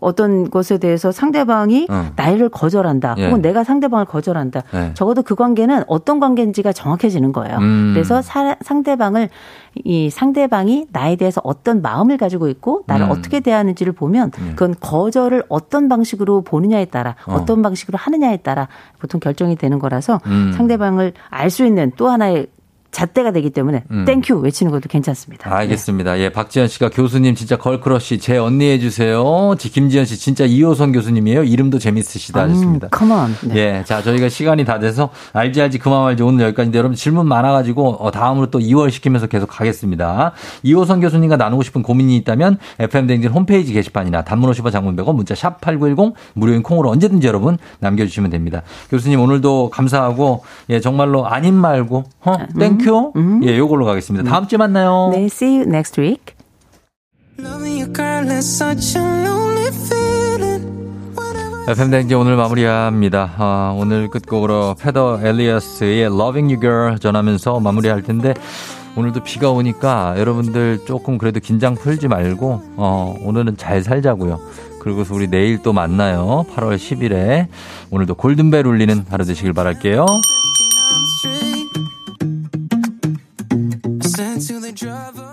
어떤 것에 대해서 상대방이 나를 거절한다. 예. 혹은 내가 상대방을 거절한다. 예. 적어도 그 관계는 어떤 관계인지가 정확해지는 거예요. 음. 그래서 사, 상대방을 이 상대방이 나에 대해서 어떤 마음을 가지고 있고 나를 음. 어떻게 대하는지를 보면 음. 그건 거절을 어떤 방식으로 보느냐에 따라 어. 떤 방식으로 하느냐에 따라 보통 결정이 되는 거라서 음. 상대방을 알 수 있는 또 하나의 잣대가 되기 때문에 음. thank you 외치는 것도 괜찮습니다. 알겠습니다. 네. 예, 박지현 씨가 교수님 진짜 girl crush 제 언니 해주세요. 김지현 씨 진짜 이호선 교수님이에요. 이름도 재밌으시다 하셨습니다. 음, come on. 네. 예, 자 저희가 시간이 다 돼서 알지 알지 그 맘 알지 오늘 여기까지인데 여러분 질문 많아가지고 어, 다음으로 또 이월 시키면서 계속 가겠습니다. 이호선 교수님과 나누고 싶은 고민이 있다면 FM 댕진 홈페이지 게시판이나 단문 50원 장문 100원 문자 샵 #8910 무료인 콩으로 언제든지 여러분 남겨주시면 됩니다. 교수님 오늘도 감사하고 예 정말로 아님 말고 어 땡. thank you. 음. 예, 요걸로 가겠습니다. 다음 주에 만나요. 네, see you next week. FM 댕지 오늘 마무리합니다. 아, 오늘 끝곡으로 페더 엘리어스의 Loving You Girl 전하면서 마무리할 텐데 오늘도 비가 오니까 여러분들 조금 그래도 긴장 풀지 말고 어, 오늘은 잘 살자고요. 그리고서 우리 내일 또 만나요. 8월 10일에 오늘도 골든벨 울리는 하루 되시길 바랄게요. driver.